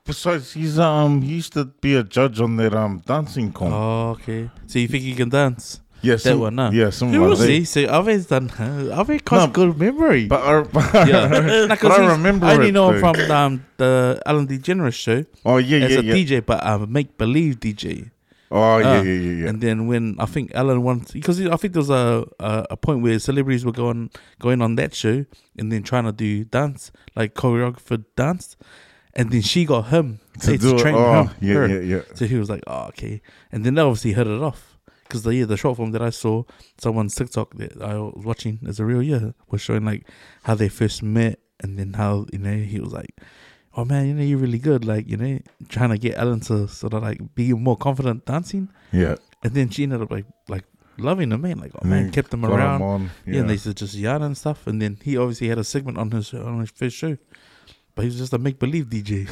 [SPEAKER 6] Besides, he's um he used to be a judge on that um dancing con.
[SPEAKER 4] Oh, okay. So you think you can dance?
[SPEAKER 6] Yeah, that
[SPEAKER 4] one, huh?
[SPEAKER 6] yeah, something
[SPEAKER 5] Who was.
[SPEAKER 4] See, so Ave's done. Ave got
[SPEAKER 6] No,
[SPEAKER 4] good memory.
[SPEAKER 6] But, I, but,
[SPEAKER 4] yeah, Nah,
[SPEAKER 6] but I remember
[SPEAKER 4] I only know him from um, the Ellen DeGeneres show
[SPEAKER 6] Oh yeah,
[SPEAKER 4] as
[SPEAKER 6] yeah,
[SPEAKER 4] a
[SPEAKER 6] yeah.
[SPEAKER 4] DJ, but a make believe DJ.
[SPEAKER 6] Oh yeah,
[SPEAKER 4] Ah,
[SPEAKER 6] yeah, yeah, yeah.
[SPEAKER 4] And then when I think Ellen wanted, because I think there was a, a a point where celebrities were going going on that show and then trying to do dance like choreographer dance, and then she got him
[SPEAKER 6] to
[SPEAKER 4] to, train
[SPEAKER 6] Oh,
[SPEAKER 4] him.
[SPEAKER 6] yeah,
[SPEAKER 4] her.
[SPEAKER 6] yeah, yeah.
[SPEAKER 4] So he was like, "Oh, okay," and then they obviously hit it off because the yeah, the short film that I saw, someone's TikTok that I was watching as a real year was showing like how they first met and then how you know he was like, "Oh man, you know you're really good," like you know trying to get Ellen to sort of like be more confident dancing,
[SPEAKER 6] Yeah.
[SPEAKER 4] and then she ended up like like loving him, man, like oh man, kept him around.
[SPEAKER 6] on.
[SPEAKER 4] Yeah. and they used to just yarn and stuff, and then he obviously had a segment on his on his first show. But he was just a make believe DJ.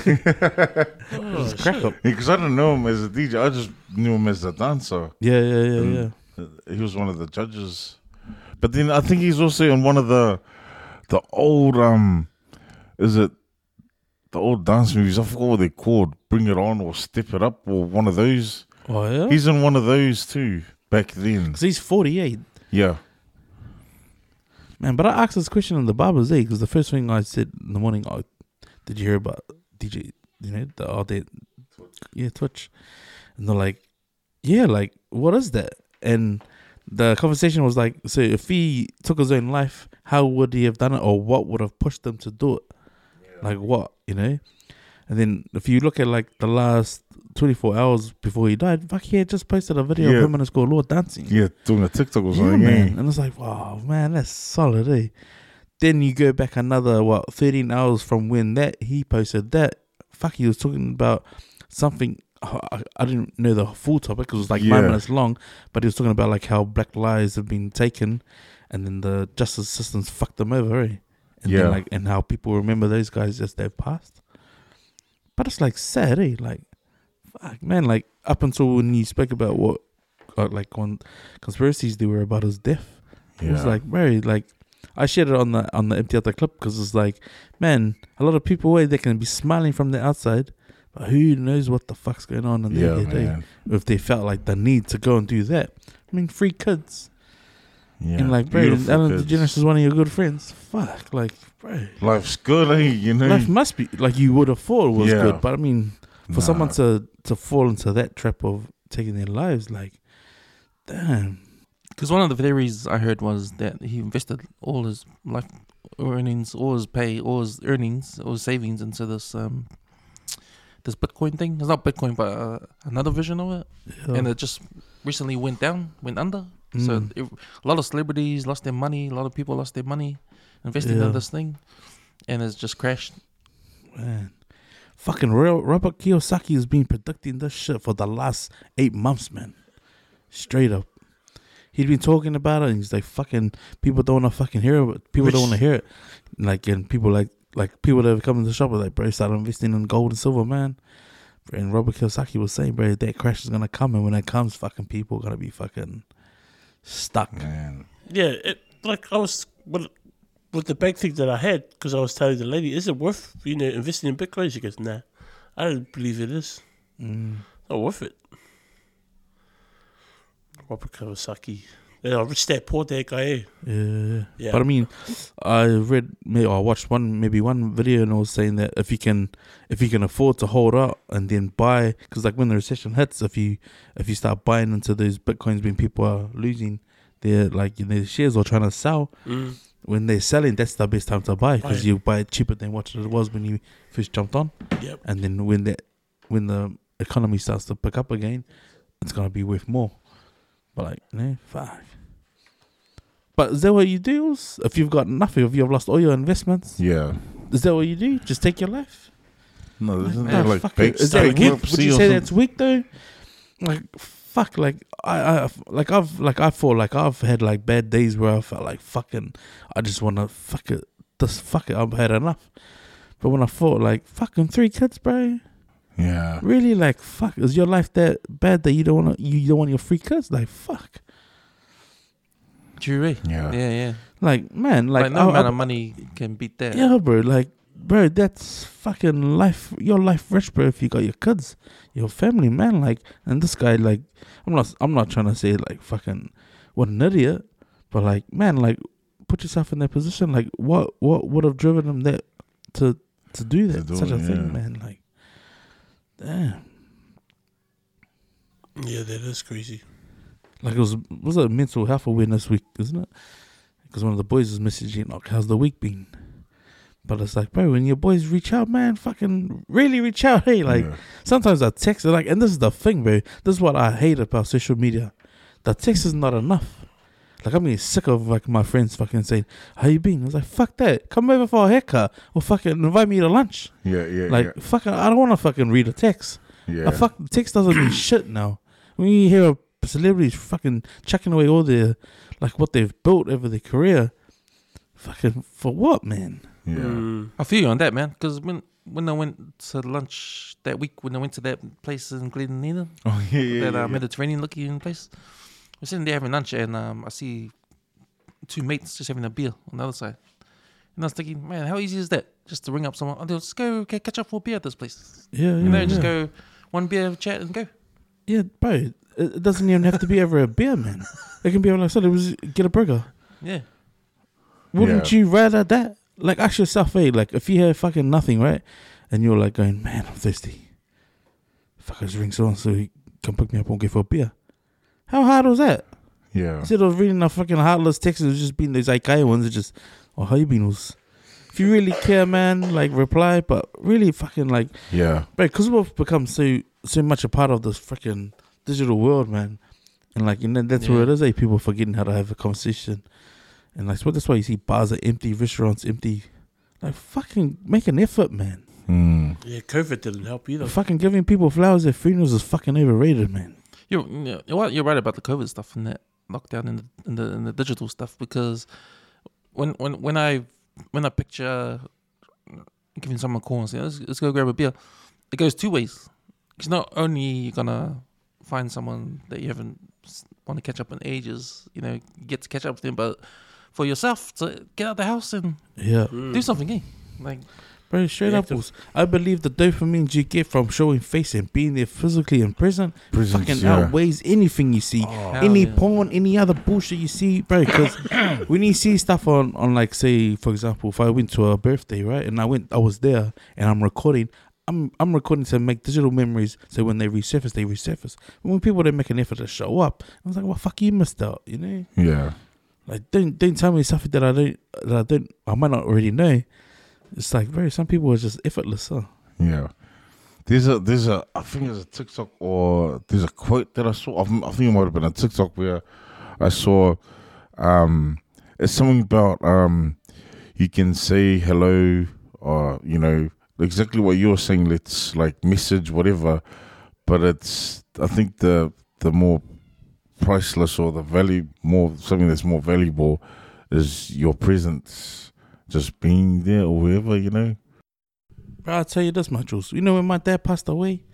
[SPEAKER 5] Oh,
[SPEAKER 4] crack up.
[SPEAKER 6] Because I didn't know him as a DJ. I just knew him as a dancer.
[SPEAKER 4] Yeah, yeah, yeah,
[SPEAKER 6] Mm.
[SPEAKER 4] yeah.
[SPEAKER 6] He was one of the judges. But then I think he's also in one of the the old um is it the old dance movies? I forgot what they're called. Bring it on or step it up or one of those.
[SPEAKER 4] Oh yeah.
[SPEAKER 6] He's in one of those too back then.
[SPEAKER 4] Because he's 48.
[SPEAKER 6] Yeah.
[SPEAKER 4] Man, but I asked this question in the barber's day because the first thing I said in the morning, oh, did you hear about DJ, you know, the all day, yeah, Twitch? And they're like, yeah, like, what is that? And the conversation was like, so if he took his own life, how would he have done it or what would have pushed him to do it? Like, what, you know? And then if you look at like the last 24 hours before he died, fuck, he had just posted a video
[SPEAKER 6] Yeah.
[SPEAKER 4] of him and his girl Lord dancing.
[SPEAKER 6] Yeah, doing a TikTok or
[SPEAKER 4] Yeah,
[SPEAKER 6] something.
[SPEAKER 4] man.
[SPEAKER 6] Yeah.
[SPEAKER 4] And it's like, wow, man, that's solid, eh? Then you go back another what, thirteen hours from when that he posted that. Fuck, he was talking about something. I, I didn't know the full topic because it was like
[SPEAKER 6] Yeah.
[SPEAKER 4] nine minutes long, but he was talking about like how black lives have been taken, and then the justice system's fucked them over, eh? And
[SPEAKER 6] Yeah.
[SPEAKER 4] then, like and how people remember those guys as they've passed. But it's like sad, eh? Like, fuck, man. Like up until when you spoke about what, uh, like on conspiracies they were about his death. It was like very like I shared it on the on the empty out the clip because it's like, man, a lot of people eh, they can be smiling from the outside, but who knows what the fuck's going on in
[SPEAKER 6] yeah,
[SPEAKER 4] their eh? If they felt like the need to go and do that, I mean, free kids
[SPEAKER 6] Yeah.
[SPEAKER 4] and like, bro, Ellen
[SPEAKER 6] kids.
[SPEAKER 4] DeGeneres is one of your good friends. Fuck, like, bro,
[SPEAKER 6] Life's good, eh? You know.
[SPEAKER 4] life must be like you would have thought was
[SPEAKER 6] Yeah.
[SPEAKER 4] good, but I mean, for
[SPEAKER 6] Nah.
[SPEAKER 4] someone to to fall into that trap of taking their lives, like, damn.
[SPEAKER 3] Because one of the theories I heard was that he invested all his life earnings, all his pay, all his earnings, all his savings into this um this Bitcoin thing. It's not Bitcoin, but uh, another version of it,
[SPEAKER 4] Yeah.
[SPEAKER 3] and it just recently went down, went under. So
[SPEAKER 4] Mm.
[SPEAKER 3] it, a lot of celebrities lost their money. A lot of people lost their money investing
[SPEAKER 4] Yeah.
[SPEAKER 3] in this thing, and it's just crashed.
[SPEAKER 4] Man. Fucking real Robert Kiyosaki has been predicting this shit for the last eight months, man. Straight up. He'd been talking about it and he's like fucking people don't wanna fucking hear it. People don't wanna hear it. Like and people like like people that have come in the shop are like, bro, start investing in gold and silver, man. And Robert Kiyosaki was saying, bro, that crash is gonna come and when it comes, fucking people are gonna be fucking stuck.
[SPEAKER 6] Man.
[SPEAKER 5] Yeah, it, like I was with, with the big thing that I had because I was telling the lady, is it worth you know investing in Bitcoin? She goes, Nah, I don't believe it is.
[SPEAKER 4] Mm.
[SPEAKER 5] Not worth it. Robert Kiyosaki, yeah, rich dad, poor dad guy.
[SPEAKER 4] Yeah.
[SPEAKER 5] Yeah,
[SPEAKER 4] But I mean, I read maybe or watched one maybe one video and it was saying that if you can if you can afford to hold out and then buy because like when the recession hits, if you if you start buying into those bitcoins when people are losing their like their shares or trying to sell
[SPEAKER 5] Mm.
[SPEAKER 4] when they're selling, that's the best time to buy because you buy it cheaper than what it was when you first jumped on.
[SPEAKER 5] Yep.
[SPEAKER 4] And then when the when the economy starts to pick up again, it's gonna be worth more. But like, no, fuck. But is that what you do? If you've got nothing, if you've lost all your investments,
[SPEAKER 6] Yeah.
[SPEAKER 4] is that what you do? Just take your life?
[SPEAKER 6] No, isn't like
[SPEAKER 4] fuck
[SPEAKER 6] bake
[SPEAKER 4] it. Is that weak? Would you say that's weak though? Like fuck, like I, I, like I've, like I feel like I've had like bad days where I felt like fucking, I just want to fuck it, just fuck it. I've had enough. But when I thought like fucking three kids, bro,
[SPEAKER 6] Yeah.
[SPEAKER 4] really like fuck, is your life that bad that you don't want you don't want your free kids? Like fuck,
[SPEAKER 3] True, eh?
[SPEAKER 6] Yeah.
[SPEAKER 3] Yeah, yeah.
[SPEAKER 4] like man, like,
[SPEAKER 3] Like, no
[SPEAKER 4] I-
[SPEAKER 3] amount
[SPEAKER 4] I-
[SPEAKER 3] of money can beat that.
[SPEAKER 4] Yeah, bro. Like, bro, that's fucking life. Your life rich, bro. If you got your kids, your family, man. Like, and this guy, like, I'm not, I'm not trying to say like fucking what an idiot. But like, man, like, put yourself in their position. Like, what what would have driven them that to to do that?
[SPEAKER 6] do
[SPEAKER 4] Such
[SPEAKER 6] it,
[SPEAKER 4] a thing, man. Like, damn.
[SPEAKER 5] Yeah, that is crazy.
[SPEAKER 4] Like it was was it mental health awareness week, isn't it? Because one of the boys was messaging like, "How's the week been?" But it's like, bro, when your boys reach out, man, fucking really reach out. Hey, like
[SPEAKER 6] yeah.
[SPEAKER 4] sometimes I text like, and this is the thing, bro. This is what I hate about social media. The text is not enough. Like I'm getting sick of like my friends fucking saying, "How you been?" I was like, "Fuck that! Come over for a haircut or fucking invite me to lunch."
[SPEAKER 6] yeah, yeah,
[SPEAKER 4] Like fucking, I don't want to fucking read a text.
[SPEAKER 6] yeah, yeah.
[SPEAKER 4] A fuck text doesn't mean shit now. When you hear celebrities fucking chucking away all their like what they've built over their career, fucking for what, man?
[SPEAKER 6] yeah.
[SPEAKER 5] Mm.
[SPEAKER 3] I feel you on that, man. Because when when I went to lunch that week, when I went to that place in Glen Innes,
[SPEAKER 6] Oh yeah, yeah,
[SPEAKER 3] that
[SPEAKER 6] yeah,
[SPEAKER 3] uh,
[SPEAKER 6] yeah.
[SPEAKER 3] Mediterranean looking place, we're sitting there having lunch, and um, I see two mates just having a beer on the other side. And I was thinking, man, how easy is that? Just to ring up someone, oh, let's go okay, catch up for a beer at this place.
[SPEAKER 4] Yeah, yeah,
[SPEAKER 3] You know,
[SPEAKER 4] yeah.
[SPEAKER 3] just go one beer, chat, and go.
[SPEAKER 4] Yeah, bro. It, it doesn't even have to be over a beer, man. It can be over like so. It was get a burger.
[SPEAKER 3] Yeah.
[SPEAKER 4] Wouldn't
[SPEAKER 6] Yeah.
[SPEAKER 4] you rather that? Like ask yourself, hey, like if you have fucking nothing, right? And you're like going, man, I'm thirsty. Fuck, I just ring someone so he can pick me up and go for a beer. How hard was that?
[SPEAKER 6] yeah.
[SPEAKER 4] Instead of reading the fucking heartless text, it's just being those IKEA ones. It's just, oh, how you been? Was if you really care, man, like reply. But really, fucking like,
[SPEAKER 6] yeah.
[SPEAKER 4] But because we've become so so much a part of this freaking digital world, man. And like, you know, that's where
[SPEAKER 3] Yeah.
[SPEAKER 4] it is. Like people forgetting how to have a conversation, and like, so that's why you see bars are empty, restaurants empty. Like, fucking make an effort, man.
[SPEAKER 6] Mm.
[SPEAKER 5] Yeah, COVID didn't help either.
[SPEAKER 4] Fucking giving people flowers at funerals is fucking overrated, man.
[SPEAKER 3] You're you're right- you're right about the COVID stuff and that lockdown and the and the, and the digital stuff because when when when I when I picture giving someone a call and saying let's, let's go grab a beer, it goes two ways. It's not only you're gonna find someone that you haven't want to catch up in ages, you know, get to catch up with them, but for yourself to get out the house and
[SPEAKER 4] Yeah,
[SPEAKER 5] Mm.
[SPEAKER 3] do something, eh? Like
[SPEAKER 4] very straight
[SPEAKER 5] Yeah,
[SPEAKER 4] up. Bulls. I believe the dopamine you get from showing face and being there physically in prison
[SPEAKER 6] Prisons,
[SPEAKER 4] fucking
[SPEAKER 6] yeah.
[SPEAKER 4] outweighs anything you see.
[SPEAKER 3] Oh, hell
[SPEAKER 4] any
[SPEAKER 3] yeah.
[SPEAKER 4] porn, any other bullshit you see, bro. Because when you see stuff on, on like say, for example, if I went to a birthday, right, and I went, I was there, and I'm recording. I'm I'm recording to make digital memories, so when they resurface, they resurface. When people don't make an effort to show up, I was like, "Well, fuck, you missed out," you know.
[SPEAKER 6] Yeah.
[SPEAKER 4] Like, don't don't tell me something that I don't that I don't I might not already know. It's like, very some people are just effortless, huh?
[SPEAKER 6] Yeah. There's a there's a I think there's a TikTok or there's a quote that I saw. I think it might have been a TikTok where I saw um it's something about um you can say hello or you know exactly what you're saying. Let's like message whatever, but it's I think the the more priceless or the value more something that's more valuable is your presence, just being there or wherever you know.
[SPEAKER 4] Bro, I'll tell you this, my Jules. You know when my dad passed away,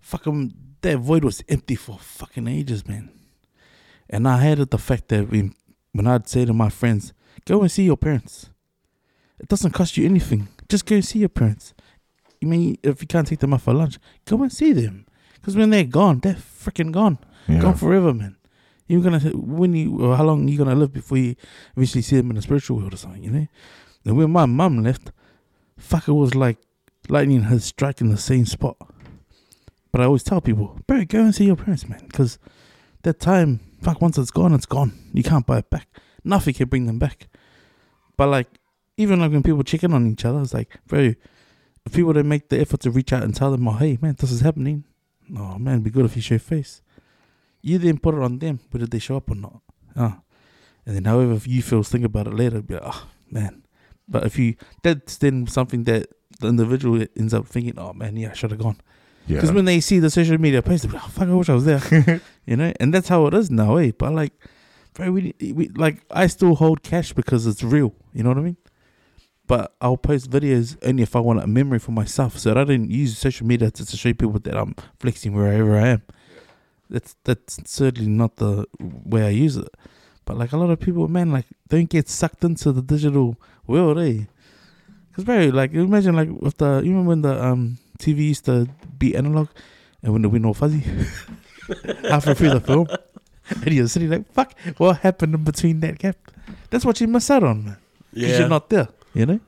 [SPEAKER 4] fucking um, that void was empty for fucking ages, man. And I hated the fact that when when I'd say to my friends, "Go and see your parents," it doesn't cost you anything. Just go and see your parents. You mean if you can't take them out for lunch, go and see them. Because when they're gone, they're freaking gone,
[SPEAKER 6] Yeah.
[SPEAKER 4] gone forever, man. You're gonna when you how long you gonna live before you eventually see them in the spiritual world or something, you know? And when my mum left, fuck, it was like lightning had struck in the same spot. But I always tell people, bro, go and see your parents, man, because that time, fuck, once it's gone, it's gone. You can't buy it back. Nothing can bring them back. But like, even like when people check in on each other, it's like, bro, if people don't make the effort to reach out and tell them, oh, hey, man, this is happening. Oh man, it'd be good if you show face. You then put it on them, whether they show up or not. Ah. And then however you feel, think about it later, be like, oh man. But if you, that's then something that the individual ends up thinking, oh man, yeah, I should have gone.
[SPEAKER 6] Yeah.
[SPEAKER 4] Because when they see the social media post, they're like, oh, fuck, I wish I was there. you know? And that's how it is now, eh? But like, bro, we, we, like, I still hold cash because it's real. You know what I mean? But I'll post videos only if I want a memory for myself. So that I don't use social media to, to show people that I'm flexing wherever I am. That's that's certainly not the way I use it. But like a lot of people, man, like don't get sucked into the digital world, eh? Cause bro, like imagine like with the you remember when the um TV used to be analog and when the wind all fuzzy halfway through the film. and you're sitting like, fuck, what happened in between that gap? That's what you miss out on, man. Because
[SPEAKER 5] Yeah,
[SPEAKER 4] you're not there, you know?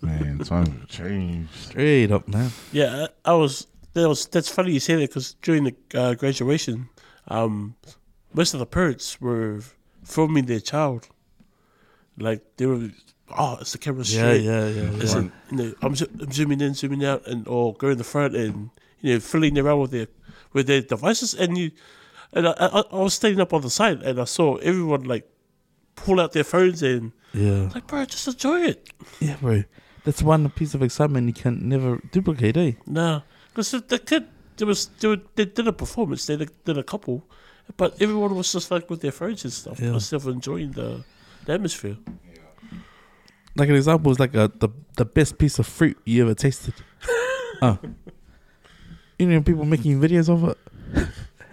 [SPEAKER 6] Man, times have changed.
[SPEAKER 4] Straight up, man.
[SPEAKER 5] yeah. I was. That was. That's funny you say that because during the uh, graduation, um, most of the parents were filming their child. Like they were. Oh, it's the camera
[SPEAKER 4] Yeah,
[SPEAKER 5] straight.
[SPEAKER 4] yeah, yeah. Yeah.
[SPEAKER 5] it, you know, I'm, I'm zooming in, zooming out, and or going in the front and you know fiddling around with their with their devices, and you and I, I, I was standing up on the side, and I saw everyone like pull out their phones and
[SPEAKER 4] yeah.
[SPEAKER 5] like, bro, just enjoy it.
[SPEAKER 4] Yeah, bro. That's one piece of excitement you can never duplicate, eh?
[SPEAKER 5] No, because the, the kid there was they, were, they did a performance, they did a couple, but everyone was just like with their phones and stuff,
[SPEAKER 4] Yeah.
[SPEAKER 5] instead of enjoying the, the atmosphere.
[SPEAKER 4] Like an example is like a, the the best piece of fruit you ever tasted. oh. You know people making videos of it.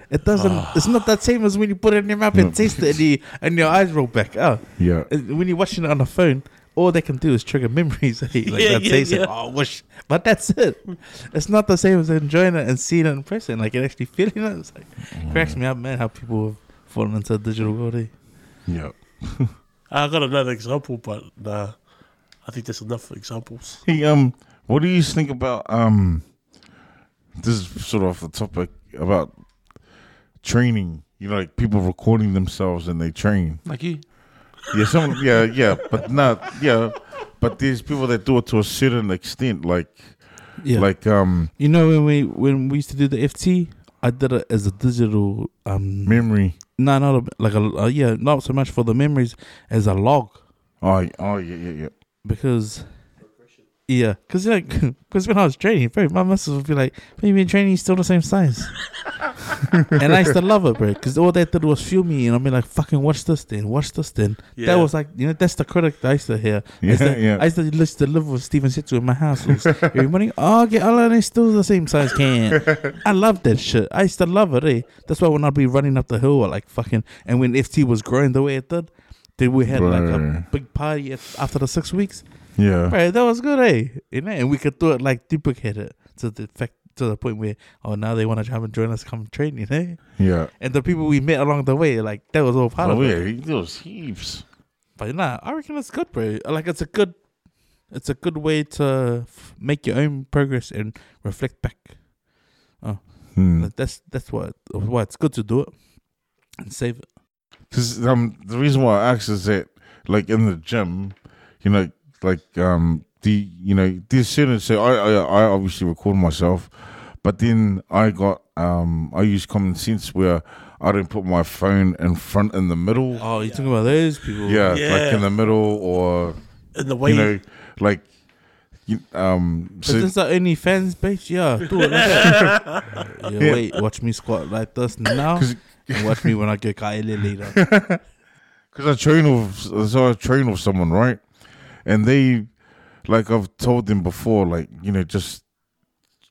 [SPEAKER 4] It doesn't. Ah. It's not that same as when you put it in your mouth and
[SPEAKER 6] No.
[SPEAKER 4] taste it, and, you, and your eyes roll back. Oh,
[SPEAKER 6] Yeah.
[SPEAKER 4] When you're watching it on the phone, all they can do is trigger memories. eh? Like
[SPEAKER 5] Yeah,
[SPEAKER 4] that
[SPEAKER 5] yeah,
[SPEAKER 4] taste
[SPEAKER 5] yeah.
[SPEAKER 4] it. Oh, wish. But that's it. It's not the same as enjoying it and seeing it in person. Like and actually feeling it. It's like cracks me up, man. How people have fallen into a digital world. Eh?
[SPEAKER 6] Yeah.
[SPEAKER 5] I got another example, but nah, I think there's enough examples.
[SPEAKER 6] Hey, um, what do you think about um? This is sort of off the topic about training. You know, like people recording themselves and they train.
[SPEAKER 3] Like you.
[SPEAKER 6] Yeah, some. yeah, yeah, but not. Yeah, but these people that do it to a certain extent. Like,
[SPEAKER 4] Yeah.
[SPEAKER 6] like um,
[SPEAKER 4] You know when we when we used to do the FT, I did it as a digital um
[SPEAKER 6] memory.
[SPEAKER 4] no not a, like a uh, yeah not so much for the memories as a log
[SPEAKER 6] Oh, oh yeah, yeah, yeah.
[SPEAKER 4] because yeah because like because when I was training bro my muscles would be like when you been training you're still the same size and I used to love it bro because all they did was fuel me and I'd be like fucking watch this then watch this then
[SPEAKER 5] Yeah.
[SPEAKER 4] that was like you know that's the critic that I used to hear I
[SPEAKER 6] Yeah,
[SPEAKER 4] used to,
[SPEAKER 6] yeah.
[SPEAKER 4] I used to listen to live with Steven Sitzu in my house every morning. Oh, get all of them still the same size can. I love that shit. I used to love it. Eh? That's why when I'd be running up the hill, or like fucking, and when FT was growing the way it did, then we had like a big party after the six weeks.
[SPEAKER 6] Yeah,
[SPEAKER 4] Right, that was good, eh? You know, and we could do it like duplicate it to the fact to the point where oh now they want to come and join us, come train, you know.
[SPEAKER 6] yeah.
[SPEAKER 4] And the people we met along the way, like that was all part
[SPEAKER 6] Oh
[SPEAKER 4] of it.
[SPEAKER 6] yeah, he- there was heaps.
[SPEAKER 4] But nah, I reckon it's good, bro. Like it's a good, it's a good way to f- make your own progress and reflect back.
[SPEAKER 6] Hmm.
[SPEAKER 4] Like, That's that's what why it's good to do it and save it.
[SPEAKER 6] Because um, the reason why I asked is that, like in the gym, you know, like um, the you know, there's certain so I, I I obviously record myself, but then I got um, I use common sense where I don't put my phone in front in the middle.
[SPEAKER 4] Oh, you talking about those people?
[SPEAKER 6] Yeah, like in the middle or
[SPEAKER 5] In the way,
[SPEAKER 6] you know, like you, um.
[SPEAKER 4] But
[SPEAKER 6] So
[SPEAKER 4] this the only fans page. Yeah, do it like yeah,
[SPEAKER 6] Yeah.
[SPEAKER 4] Wait, watch me squat like this now, and watch me when I go kaile later.
[SPEAKER 6] Because I train with, so I train with someone, right? And they, like I've told them before, like you know, just,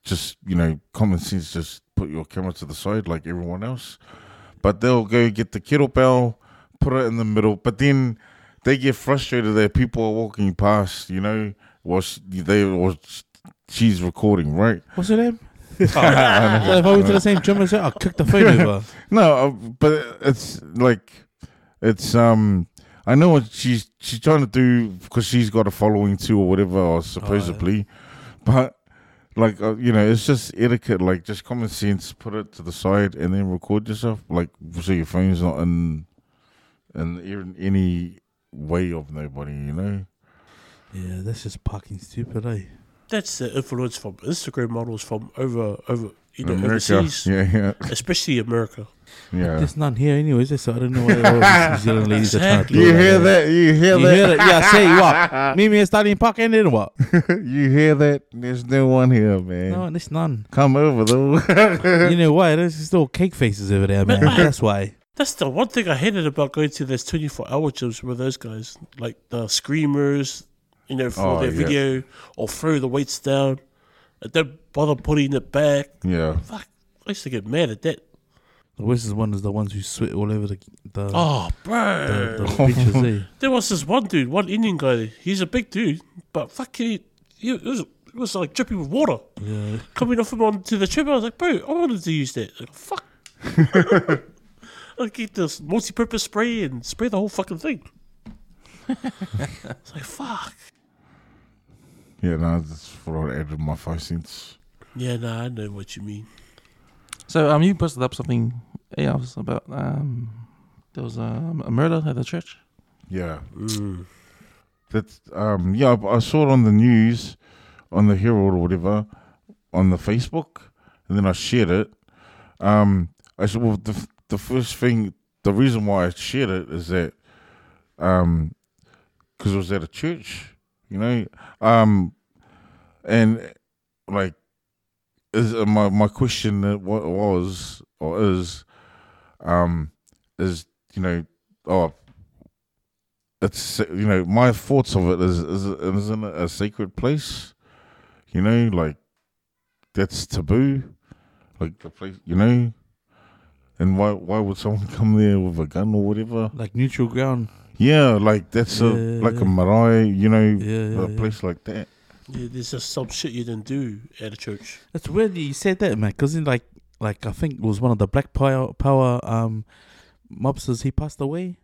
[SPEAKER 6] just you know, common sense, just put your camera to the side like everyone else. But they'll go get the kettlebell, put it in the middle. But then they get frustrated that people are walking past, you know, while sh- they or she's recording, right?
[SPEAKER 4] What's her name? So if I went to the same gym as her, I'll kick the phone over.
[SPEAKER 6] No, uh, but it's like it's um. I know what she's she's trying to do because she's got a following too or whatever, or supposedly, but like uh, you know, it's just etiquette, like just common sense. Put it to the side and then record yourself, like so your phone's not in in in any way of nobody, you know.
[SPEAKER 4] Yeah, that's just fucking stupid, eh?
[SPEAKER 5] that's the influence from Instagram models from over over you know
[SPEAKER 6] America,
[SPEAKER 5] overseas,
[SPEAKER 6] yeah, yeah,
[SPEAKER 5] especially America.
[SPEAKER 6] Yeah.
[SPEAKER 4] There's none here, anyways. So I don't know why all these New Zealand ladies are trying to do
[SPEAKER 6] You
[SPEAKER 4] like
[SPEAKER 6] hear that? You hear
[SPEAKER 4] You
[SPEAKER 6] that?
[SPEAKER 4] hear that? Yeah, say what? Mimi is starting parking then what?
[SPEAKER 6] you hear that? There's no one here, man.
[SPEAKER 4] No, there's none.
[SPEAKER 6] Come over though.
[SPEAKER 4] You know why? There's just still cake faces over there, man. Uh, that's why.
[SPEAKER 5] That's the one thing I hated about going to those 24 hour gyms with those guys, like the screamers, you know, for
[SPEAKER 6] Oh,
[SPEAKER 5] their
[SPEAKER 6] yeah.
[SPEAKER 5] video or throw the weights down. And don't bother putting it back.
[SPEAKER 6] yeah.
[SPEAKER 5] Fuck, I used to get mad at that.
[SPEAKER 4] The worst one is the ones who sweat all over the the,
[SPEAKER 5] Oh, bro.
[SPEAKER 4] the, the beaches, eh?
[SPEAKER 5] There was this one dude, one Indian guy. He's a big dude, but fuck he, he it was it was like dripping with water
[SPEAKER 4] Yeah.
[SPEAKER 5] coming off him onto the trip. I was like, bro, I wanted to use that. Like, fuck. I'll get this multi-purpose spray and spray the whole fucking thing. it's like fuck.
[SPEAKER 6] Yeah, no, that's what I added my five cents.
[SPEAKER 5] Yeah, nah, I know what you mean.
[SPEAKER 3] So um, you posted up something else about um, there was a, a murder at the church.
[SPEAKER 6] Yeah,
[SPEAKER 5] Mm.
[SPEAKER 6] that's um, yeah. I I saw it on the news, on the Herald or whatever, on the Facebook, and then I shared it. Um, I said, well, the the first thing, the reason why I shared it is that, um, because it was at a church, you know, um, and like, is uh, my my question was or is, um, is you know, oh, it's you know my thoughts of it is is isn't it a sacred place, you know, like that's taboo, like the place, you know. And why why would someone come there with a gun or whatever?
[SPEAKER 4] Like neutral ground.
[SPEAKER 6] Yeah, like that's a
[SPEAKER 4] Yeah,
[SPEAKER 6] like
[SPEAKER 4] yeah.
[SPEAKER 6] a marae, you know,
[SPEAKER 4] Yeah, yeah,
[SPEAKER 6] a
[SPEAKER 4] yeah.
[SPEAKER 6] place like that.
[SPEAKER 5] Yeah, there's just some shit you didn't do at a church.
[SPEAKER 4] That's weird that you said that, man. Because like, like I think it was one of the Black Power Power um mobsters. He passed away,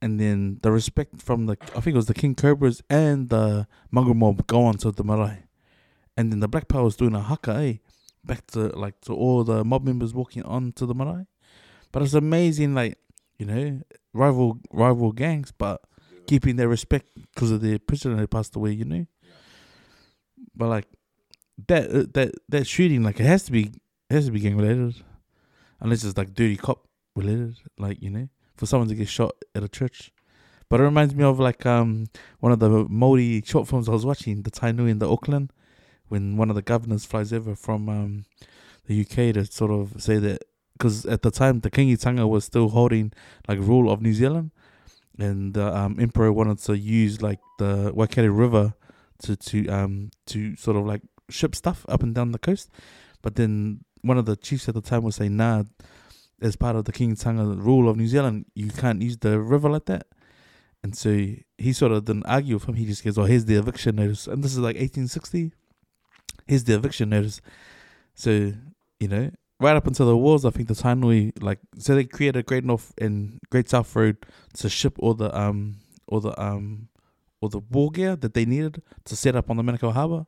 [SPEAKER 4] and then the respect from the I think it was the King Cobras and the Mongrel Mob go on to the marae, and then the Black Power was doing a haka, eh? Back to like to all the mob members walking on to the marae, but it's amazing, like you know, rival rival gangs, but keeping their respect because of their prisoner who passed away, you know. But like that uh, that that shooting, like it has to be it has to be gang related, unless it's like dirty cop related, like you know, for someone to get shot at a church. But it reminds me of like um one of the Maori short films I was watching, the Tainui in the Auckland, when one of the governors flies over from um the UK to sort of say that because at the time the Kingitanga was still holding like rule of New Zealand, and the um, emperor wanted to use like the Waikato River to to um to sort of like ship stuff up and down the coast. But then one of the chiefs at the time was saying, "Nah, as part of the Kingitanga rule of New Zealand, you can't use the river like that." And so he sort of didn't argue with him. He just goes, "Oh, here's the eviction notice," and this is like 1860. Here's the eviction notice. So you know, right up until the wars, I think the Tainui like so they created a Great North and Great South Road to ship all the um all the um all the war gear that they needed to set up on the Manukau Harbour.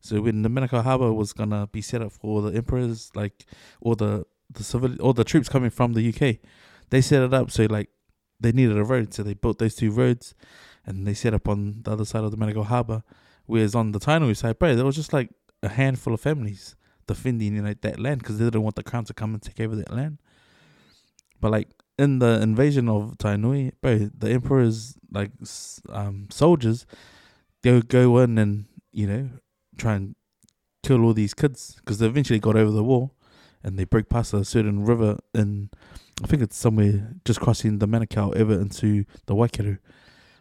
[SPEAKER 4] So when the Manukau Harbour was gonna be set up for the emperors, like all the the civil all the troops coming from the UK, they set it up so like they needed a road, so they built those two roads, and they set up on the other side of the Manukau Harbour. Whereas on the Tainui side, bro, there was just like a handful of families defending you know that land because they didn't want the crown to come and take over that land. But like in the invasion of Tainui, bro, the emperor's like um soldiers, they would go in and you know try and kill all these kids because they eventually got over the wall and they broke past a certain river in I think it's somewhere just crossing the Manukau ever into the Waikato.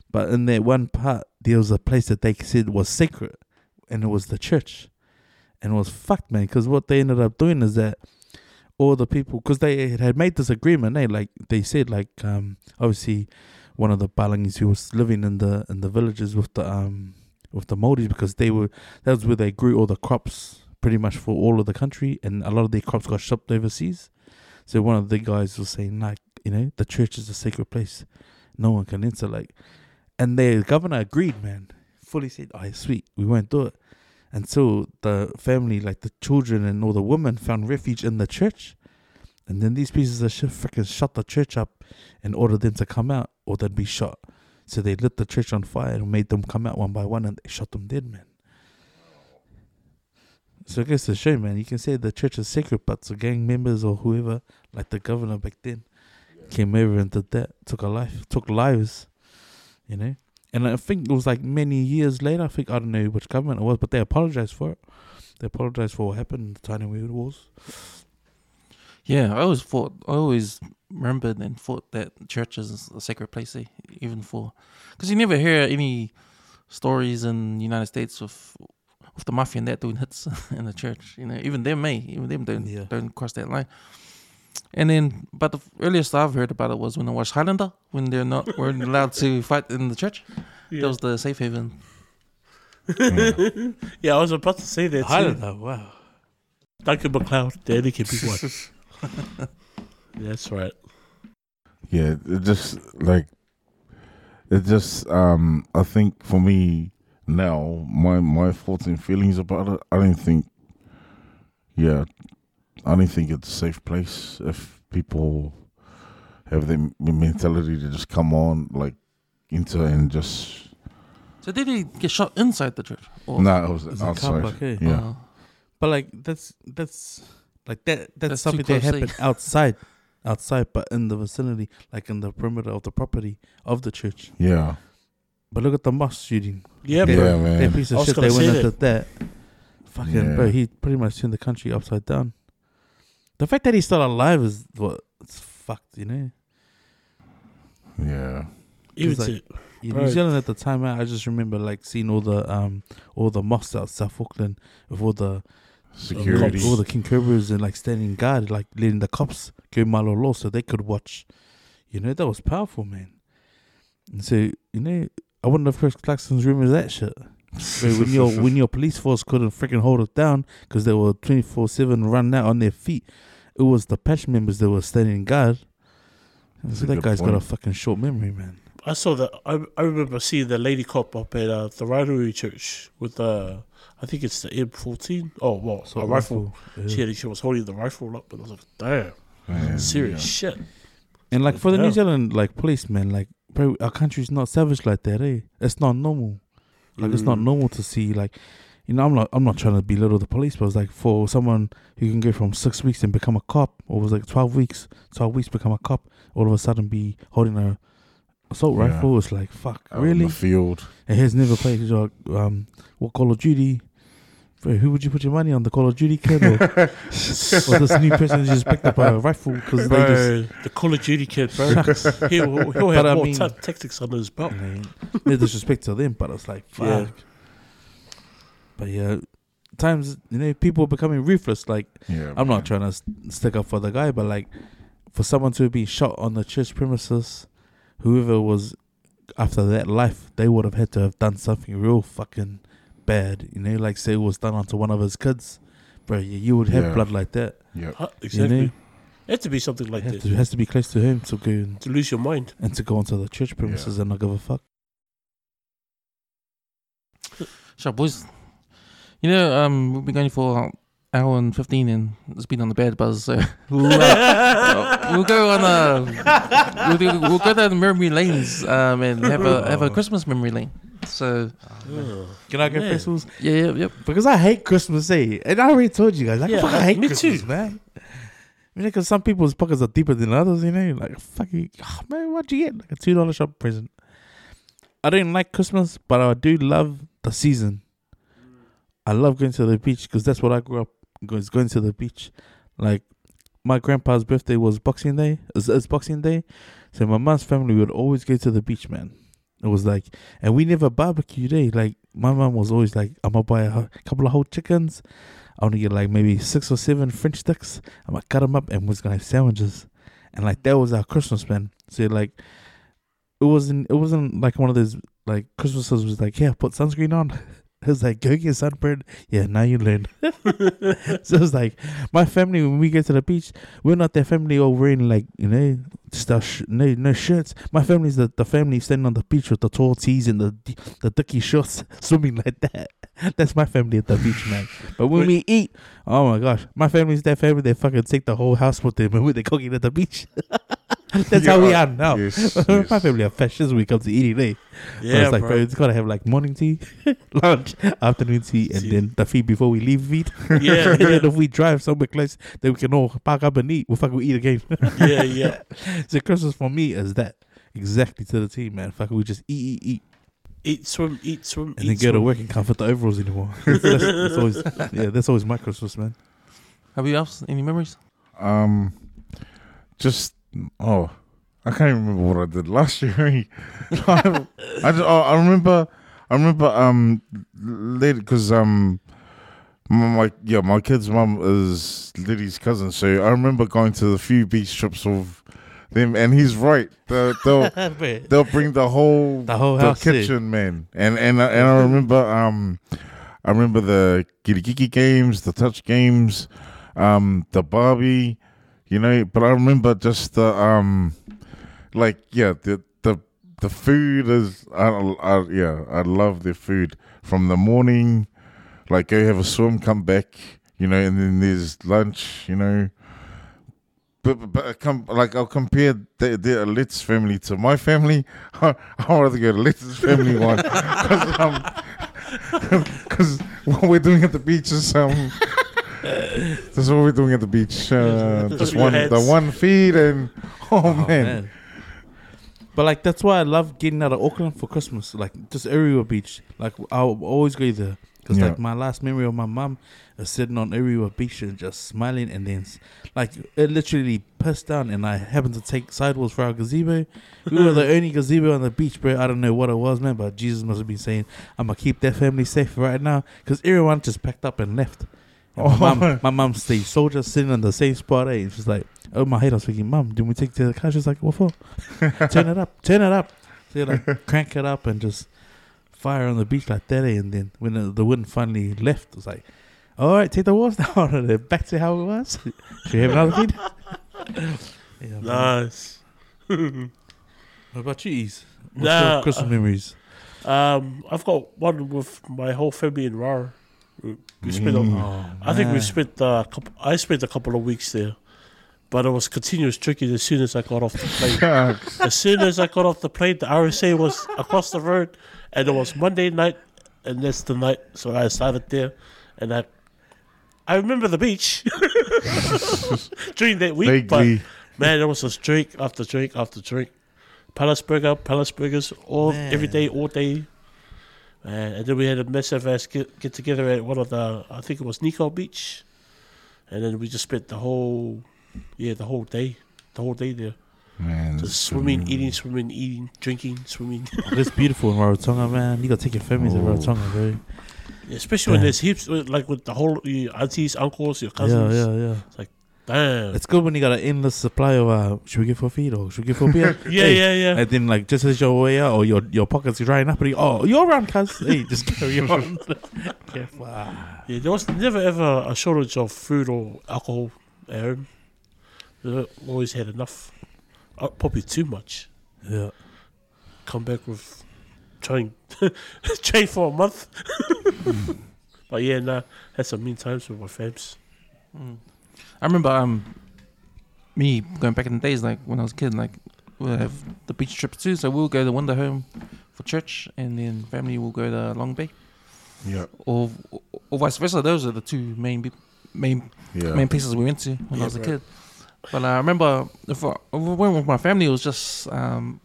[SPEAKER 4] But in that one part, there was a place that they said was sacred, and it was the church, and it was fucked, man. Because what they ended up doing is that all the people, because they had made this agreement, they like they said like um obviously one of the Palangis who was living in the in the villages with the um with the Maoris because they were that was where they grew all the crops pretty much for all of the country, and a lot of their crops got shipped overseas. So one of the guys was saying like, you know, the church is a sacred place, no one can enter. Like, and the governor agreed, man. Fully said, "Oh, sweet, we won't do it." And so the family, like the children and all the women, found refuge in the church, and then these pieces of shit freaking shut the church up and ordered them to come out, or they'd be shot. So they lit the church on fire and made them come out one by one, and they shot them dead, man. So I guess the shame, man. You can say the church is sacred, but to gang members or whoever, like the governor back then, came over and did that, took a life, took lives, you know. And I think it was like many years later. I think I don't know which government it was, but they apologized for it. They apologized for what happened in the tiny weird wars.
[SPEAKER 3] Yeah, I always thought, I always remembered and thought that church is a sacred place, eh? even for, because you never hear any stories in the United States of with the mafia and that doing hits in the church. You know, even them may, even them don't
[SPEAKER 4] Yeah.
[SPEAKER 3] don't cross that line. And then, but the earliest I've heard about it was when I watched Highlander, when they're not weren't allowed to fight in the church. That was the safe haven.
[SPEAKER 5] yeah, I was about to say that too.
[SPEAKER 4] Highlander, wow.
[SPEAKER 5] Duncan MacLeod, the only can be one. That's right.
[SPEAKER 6] yeah, it just like it just um I think for me now my my thoughts and feelings about it. I don't think yeah, I don't think it's a safe place if people have the mentality to just come on like into and just
[SPEAKER 3] So did he get shot inside the church? Or,
[SPEAKER 6] no, it was
[SPEAKER 4] It's a car
[SPEAKER 6] outside.
[SPEAKER 4] park, eh?
[SPEAKER 6] Yeah,
[SPEAKER 3] Uh,
[SPEAKER 4] But like that's that's like that that's,
[SPEAKER 3] That's
[SPEAKER 4] something that
[SPEAKER 3] eh?
[SPEAKER 4] happened outside, outside, but in the vicinity, like in the perimeter of the property of the church.
[SPEAKER 6] yeah,
[SPEAKER 4] But look at the mosque shooting.
[SPEAKER 5] Yeah,
[SPEAKER 6] yeah,
[SPEAKER 5] bro.
[SPEAKER 4] That piece of shit they went
[SPEAKER 5] say
[SPEAKER 4] and did that. Fucking
[SPEAKER 6] Yeah.
[SPEAKER 4] bro, he pretty much turned the country upside down. The fact that he's still alive is what it's fucked, you know.
[SPEAKER 6] Yeah,
[SPEAKER 5] Even
[SPEAKER 4] like-
[SPEAKER 5] to,
[SPEAKER 4] In New Zealand at the time, I I just remember like seeing all the um all the mosques out South Auckland with all the
[SPEAKER 6] security.
[SPEAKER 4] all the king cobras and like standing guard, like letting the cops go malo law so they could watch. You know that was powerful, man. And so you know, I wonder if Chris Luxon's room is that shit. Bro, when your when your police force couldn't freaking hold it down because they were twenty four seven running out on their feet, it was the patch members that were standing guard.
[SPEAKER 6] That's
[SPEAKER 4] so that
[SPEAKER 6] good
[SPEAKER 4] guy's got a fucking short memory, man.
[SPEAKER 5] I saw that. I, I remember seeing the lady cop up at uh, the Rotary Church with the, I think it's the M14. Oh, well,
[SPEAKER 4] So
[SPEAKER 5] a rifle.
[SPEAKER 4] Yeah.
[SPEAKER 5] She, had, she was holding the rifle up, and I was like, damn,
[SPEAKER 6] Man,
[SPEAKER 5] serious
[SPEAKER 6] yeah.
[SPEAKER 5] shit.
[SPEAKER 4] And like for the New Zealand like policemen, like bro, our country's not savage like that, eh? It's not normal. Like it's not
[SPEAKER 5] Mm.
[SPEAKER 4] normal to see like you know, I'm not I'm not trying to belittle the police, but it's like for someone who can go from six weeks and become a cop, or was like twelve weeks, twelve weeks become a cop, all of a sudden be holding a assault
[SPEAKER 6] Yeah.
[SPEAKER 4] rifle, it's like fuck,
[SPEAKER 6] Out
[SPEAKER 4] really?
[SPEAKER 6] the field.
[SPEAKER 4] And he's never played like, um what Call of Duty. Bro, who would you put your money on, the Call of Duty kid, or, or this new person who just picked up a rifle because they just
[SPEAKER 5] the Call of Duty kid, bro. He'll, he'll
[SPEAKER 4] But
[SPEAKER 5] have
[SPEAKER 4] I
[SPEAKER 5] more
[SPEAKER 4] mean-
[SPEAKER 5] ta- tactics under his belt.
[SPEAKER 4] I mean, no disrespect to them, but it's like fuck.
[SPEAKER 5] Yeah.
[SPEAKER 4] But yeah, times you know people are becoming ruthless. Like
[SPEAKER 6] Yeah,
[SPEAKER 4] I'm
[SPEAKER 6] man.
[SPEAKER 4] not trying to s- stick up for the guy, but like for someone to be shot on the church premises, whoever was after that life, they would have had to have done something real fucking bad. You know, like say it was done onto one of his kids, bro. Yeah, you would have
[SPEAKER 6] Yeah.
[SPEAKER 4] blood like that.
[SPEAKER 6] Yeah,
[SPEAKER 5] Huh,
[SPEAKER 4] You
[SPEAKER 5] exactly.
[SPEAKER 4] know,
[SPEAKER 5] It had to be something like
[SPEAKER 4] it has
[SPEAKER 5] this.
[SPEAKER 4] to, has to be close to home to go and,
[SPEAKER 5] To lose your mind.
[SPEAKER 4] and to go onto the church premises and not give a fuck.
[SPEAKER 3] Sure, boys. You know, um, we've been going for an hour and fifteen, and it's been on the bed buzz. So we'll, uh, we'll go on a we'll, do, we'll go down the memory lanes um, and have a have a Christmas memory lane. So
[SPEAKER 5] Oh.
[SPEAKER 4] Can I go
[SPEAKER 5] Man.
[SPEAKER 4] festivals?
[SPEAKER 3] yeah, yeah, yep.
[SPEAKER 4] Because I hate Christmas, eh? And I already told you guys, like,
[SPEAKER 5] Yeah,
[SPEAKER 4] fuck, I hate
[SPEAKER 5] me
[SPEAKER 4] Christmas,
[SPEAKER 5] too.
[SPEAKER 4] man. I mean, because some people's pockets are deeper than others, you know? Like, fuck you. Oh, man, what'd you get? Like a $2 shop present. I don't like Christmas, but I do love the season. I love going to the beach because that's what I grew up going, to the beach. Like, my grandpa's birthday was Boxing Day. It's, it's Boxing Day. So my mom's family would always go to the beach, man. It was like, and we never barbecued, eh? Like, my mom was always like, I'm gonna buy a couple of whole chickens. I'm gonna get like maybe six or seven French sticks. I'm gonna cut them up and we're gonna have sandwiches. And like, that was our Christmas, man. So, like, it wasn't, it wasn't like one of those, like, Christmases was like, yeah, put sunscreen on. It was like, go get sunburned. Yeah, now you learn. so it's like, my family, when we get to the beach, we're not that family all wearing like, you know, stuff, no, no shirts. My family's the, the family standing on the beach with the tall tees and the the dicky shorts, swimming like that. That's my family at the beach, man. But when we eat, oh my gosh, my family's that family. They fucking take the whole house with them and they cooking at the beach. That's how we are now.
[SPEAKER 6] Yes,
[SPEAKER 4] my family are fashists when it comes to eating. Eh? But
[SPEAKER 5] Yeah,
[SPEAKER 4] it's like,
[SPEAKER 5] bro.
[SPEAKER 4] bro, it's gotta have like morning tea, lunch, afternoon tea, and
[SPEAKER 5] Tea.
[SPEAKER 4] then the feed before we leave feed.
[SPEAKER 5] Yeah, yeah,
[SPEAKER 4] then if we drive somewhere close, then we can all park up and eat. We'll fucking eat again.
[SPEAKER 5] yeah, yeah.
[SPEAKER 4] so Christmas for me is that exactly to the team, man. Fucking we just eat, eat, eat,
[SPEAKER 5] Eat, swim, eat, swim,
[SPEAKER 4] and
[SPEAKER 5] eat,
[SPEAKER 4] then go to work and can't fit the overalls anymore. that's, that's always, yeah, that's always my Christmas, man.
[SPEAKER 3] Have you else any memories?
[SPEAKER 6] Um, just oh, I can't even remember what I did last year. I, I just, oh, I remember, I remember um later because um my, my yeah my kid's mum is Leti's cousin, so I remember going to the few beach trips with them, and he's right. The, they'll they'll bring the whole
[SPEAKER 4] The whole
[SPEAKER 6] the
[SPEAKER 4] house.
[SPEAKER 6] kitchen man, and and I- and I remember um I remember the Kirikiki games, the touch games, um the Barbie, you know. But I remember just the um like yeah, the the the food is I, I yeah, I love their food from the morning. Like go have a swim, come back, you know, and then there's lunch, you know. But, but, but I com- like I'll compare the, the Leti's family to my family. I, I'd rather go to Leti's family one because um, 'cause what we're doing at the beach is um, that's what we're doing at the beach. Uh,
[SPEAKER 5] Just
[SPEAKER 6] one the one feed and oh,
[SPEAKER 4] Oh,
[SPEAKER 6] man.
[SPEAKER 4] man. But like that's why I love getting out of Auckland for Christmas. Like just Orewa Beach. Like I'll always go there because
[SPEAKER 6] Yeah.
[SPEAKER 4] like my last memory of my mum is sitting on Orewa Beach and just smiling, and then like it literally pissed down, and I happened to take sidewalks for our gazebo. We were the only gazebo on the beach, bro. I don't know what it was, man, but Jesus must have been saying, "I'm gonna keep that family safe right now," because everyone just packed up and left. And my
[SPEAKER 6] Oh.
[SPEAKER 4] mum, my mum stayed soldier sitting on the same spot, eh? And she's like, "Oh my head!" I was thinking, mom, did we take to the car?" She's like, "What for?" turn it up, turn it up. So you like crank it up and just fire on the beach like that. eh? And then when the, the wind finally left, it was like, all right, take the walls down and then back to how it was. Should we have another feed? yeah.
[SPEAKER 5] Nice.
[SPEAKER 4] What about you, Ease? What's
[SPEAKER 5] Nah,
[SPEAKER 4] your Christmas
[SPEAKER 5] uh,
[SPEAKER 4] memories?
[SPEAKER 5] Um, I've got one with my whole family in Raro. We we spent. A,
[SPEAKER 6] Mm.
[SPEAKER 4] Oh,
[SPEAKER 5] I think we spent uh, a couple. I spent a couple of weeks there, but it was continuous drinking as soon as I got off the plane. as soon as I got off the plane, the RSA was across the road, and it was Monday night, and that's the night. So I started there, and I, I remember the beach during that week. But
[SPEAKER 6] Vaguely.
[SPEAKER 5] man, it was just drink after drink after drink. Palace Burger, Palace Burgers, all every
[SPEAKER 4] Man.
[SPEAKER 5] day, all day. Man, and then we had a massive ass get, get together at one of the, I think it was Nikao Beach, and then we just spent the whole, yeah, the whole day, the whole day there,
[SPEAKER 6] Man,
[SPEAKER 5] just swimming, eating, swimming, eating, drinking, swimming.
[SPEAKER 4] Oh, it's beautiful in Rarotonga, man. You gotta take your families to
[SPEAKER 6] Oh.
[SPEAKER 4] Rarotonga, bro.
[SPEAKER 5] Yeah, especially when there's heaps, like with the whole your aunties, uncles, your cousins.
[SPEAKER 4] Yeah, yeah, yeah.
[SPEAKER 5] Damn.
[SPEAKER 4] It's good when you got an endless supply of uh, should we get for a feed or should we go for beer?
[SPEAKER 5] yeah,
[SPEAKER 4] Hey,
[SPEAKER 5] yeah, yeah.
[SPEAKER 4] And then like just as your way out or your your pockets are drying up and you, oh you're around cuz hey just carry on. Careful. Ah.
[SPEAKER 5] Yeah, there was never ever a shortage of food or alcohol at home. We always had enough. Uh, probably too much.
[SPEAKER 4] Yeah.
[SPEAKER 5] Come back with train, train for a month. but yeah, nah, had some mean times with my fams.
[SPEAKER 3] Mm. I remember um me going back in the days like when I was a kid like we'll have the beach trips too. So we'll go to Wonder Home for church and then family will go to Long Bay.
[SPEAKER 6] Yeah,
[SPEAKER 3] or or vice versa. Those are the two main be- main
[SPEAKER 6] yeah.
[SPEAKER 3] main places we went to when
[SPEAKER 5] Yeah,
[SPEAKER 3] I was a
[SPEAKER 5] right.
[SPEAKER 3] kid. But I remember if I, if I went with my family it was just um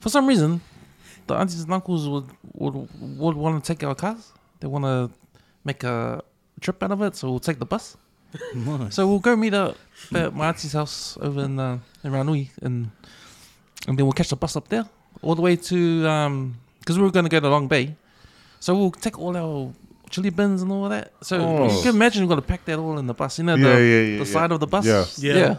[SPEAKER 3] for some reason the aunties and uncles would would, would want to take our cars. They want to make a trip out of it so we'll take the bus
[SPEAKER 4] Nice.
[SPEAKER 3] so we'll go meet up at my auntie's house over in uh, in Ranui, and and then we'll catch the bus up there all the way to um because we were going to go to Long Bay, so we'll take all our chili bins and all of that. So
[SPEAKER 6] Oh.
[SPEAKER 3] you can imagine we've got to pack that all in the bus. You know,
[SPEAKER 6] yeah,
[SPEAKER 3] the,
[SPEAKER 6] yeah, yeah,
[SPEAKER 3] the
[SPEAKER 6] yeah.
[SPEAKER 3] side of the bus.
[SPEAKER 6] Yeah.
[SPEAKER 5] Yeah.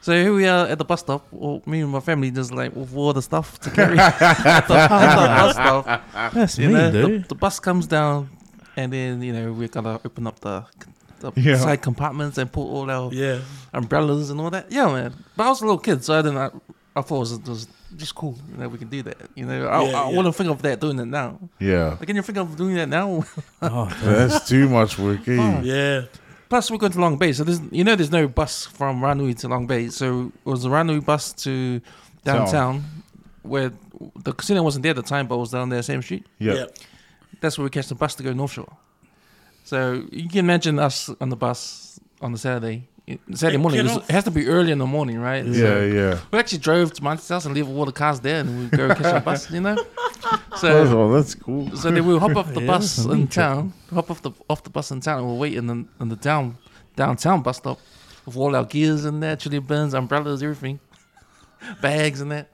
[SPEAKER 3] So here we are at the bus stop. Well, me and my family just like with all the stuff to carry at the, at the bus stop.
[SPEAKER 4] That's
[SPEAKER 3] You
[SPEAKER 4] me,
[SPEAKER 3] know, the,
[SPEAKER 4] dude.
[SPEAKER 3] the bus comes down, and then you know we're gonna open up the, the
[SPEAKER 6] Yeah.
[SPEAKER 3] side compartments and put all our
[SPEAKER 5] Yeah,
[SPEAKER 3] umbrellas and all that. Yeah, man. But I was a little kid, so I didn't. I, I thought it was, it was just cool. You know, we can do that. You know, I,
[SPEAKER 5] Yeah,
[SPEAKER 3] I
[SPEAKER 5] yeah.
[SPEAKER 3] wouldn't think of that doing it now.
[SPEAKER 6] Yeah.
[SPEAKER 3] Like, can you think of doing that now?
[SPEAKER 4] Oh,
[SPEAKER 6] That's too much work. Eh?
[SPEAKER 3] Fuck.
[SPEAKER 5] yeah.
[SPEAKER 3] Plus, we're going to Long Bay, so there's you know there's no bus from Ranui to Long Bay. So it was a Ranui bus to downtown, where the casino wasn't there at the time, but it was down there same street.
[SPEAKER 6] Yeah.
[SPEAKER 5] yeah.
[SPEAKER 3] That's where we catch the bus to go North Shore. So you can imagine us on the bus on the Saturday. Saturday morning, it, was- it has to be early in the morning, right?
[SPEAKER 6] Yeah,
[SPEAKER 3] So-
[SPEAKER 6] yeah.
[SPEAKER 3] We actually drove to my house and leave all the cars there, and we go catch a bus. You know,
[SPEAKER 6] Oh,
[SPEAKER 3] so
[SPEAKER 6] oh, that's cool.
[SPEAKER 3] so then we'll hop off the
[SPEAKER 4] Yeah,
[SPEAKER 3] bus in
[SPEAKER 4] neat trip.
[SPEAKER 3] town, hop off the off the bus in town, and we'll wait in the in the down downtown bus stop with all our gears in there, chili bins, umbrellas, everything, bags and that.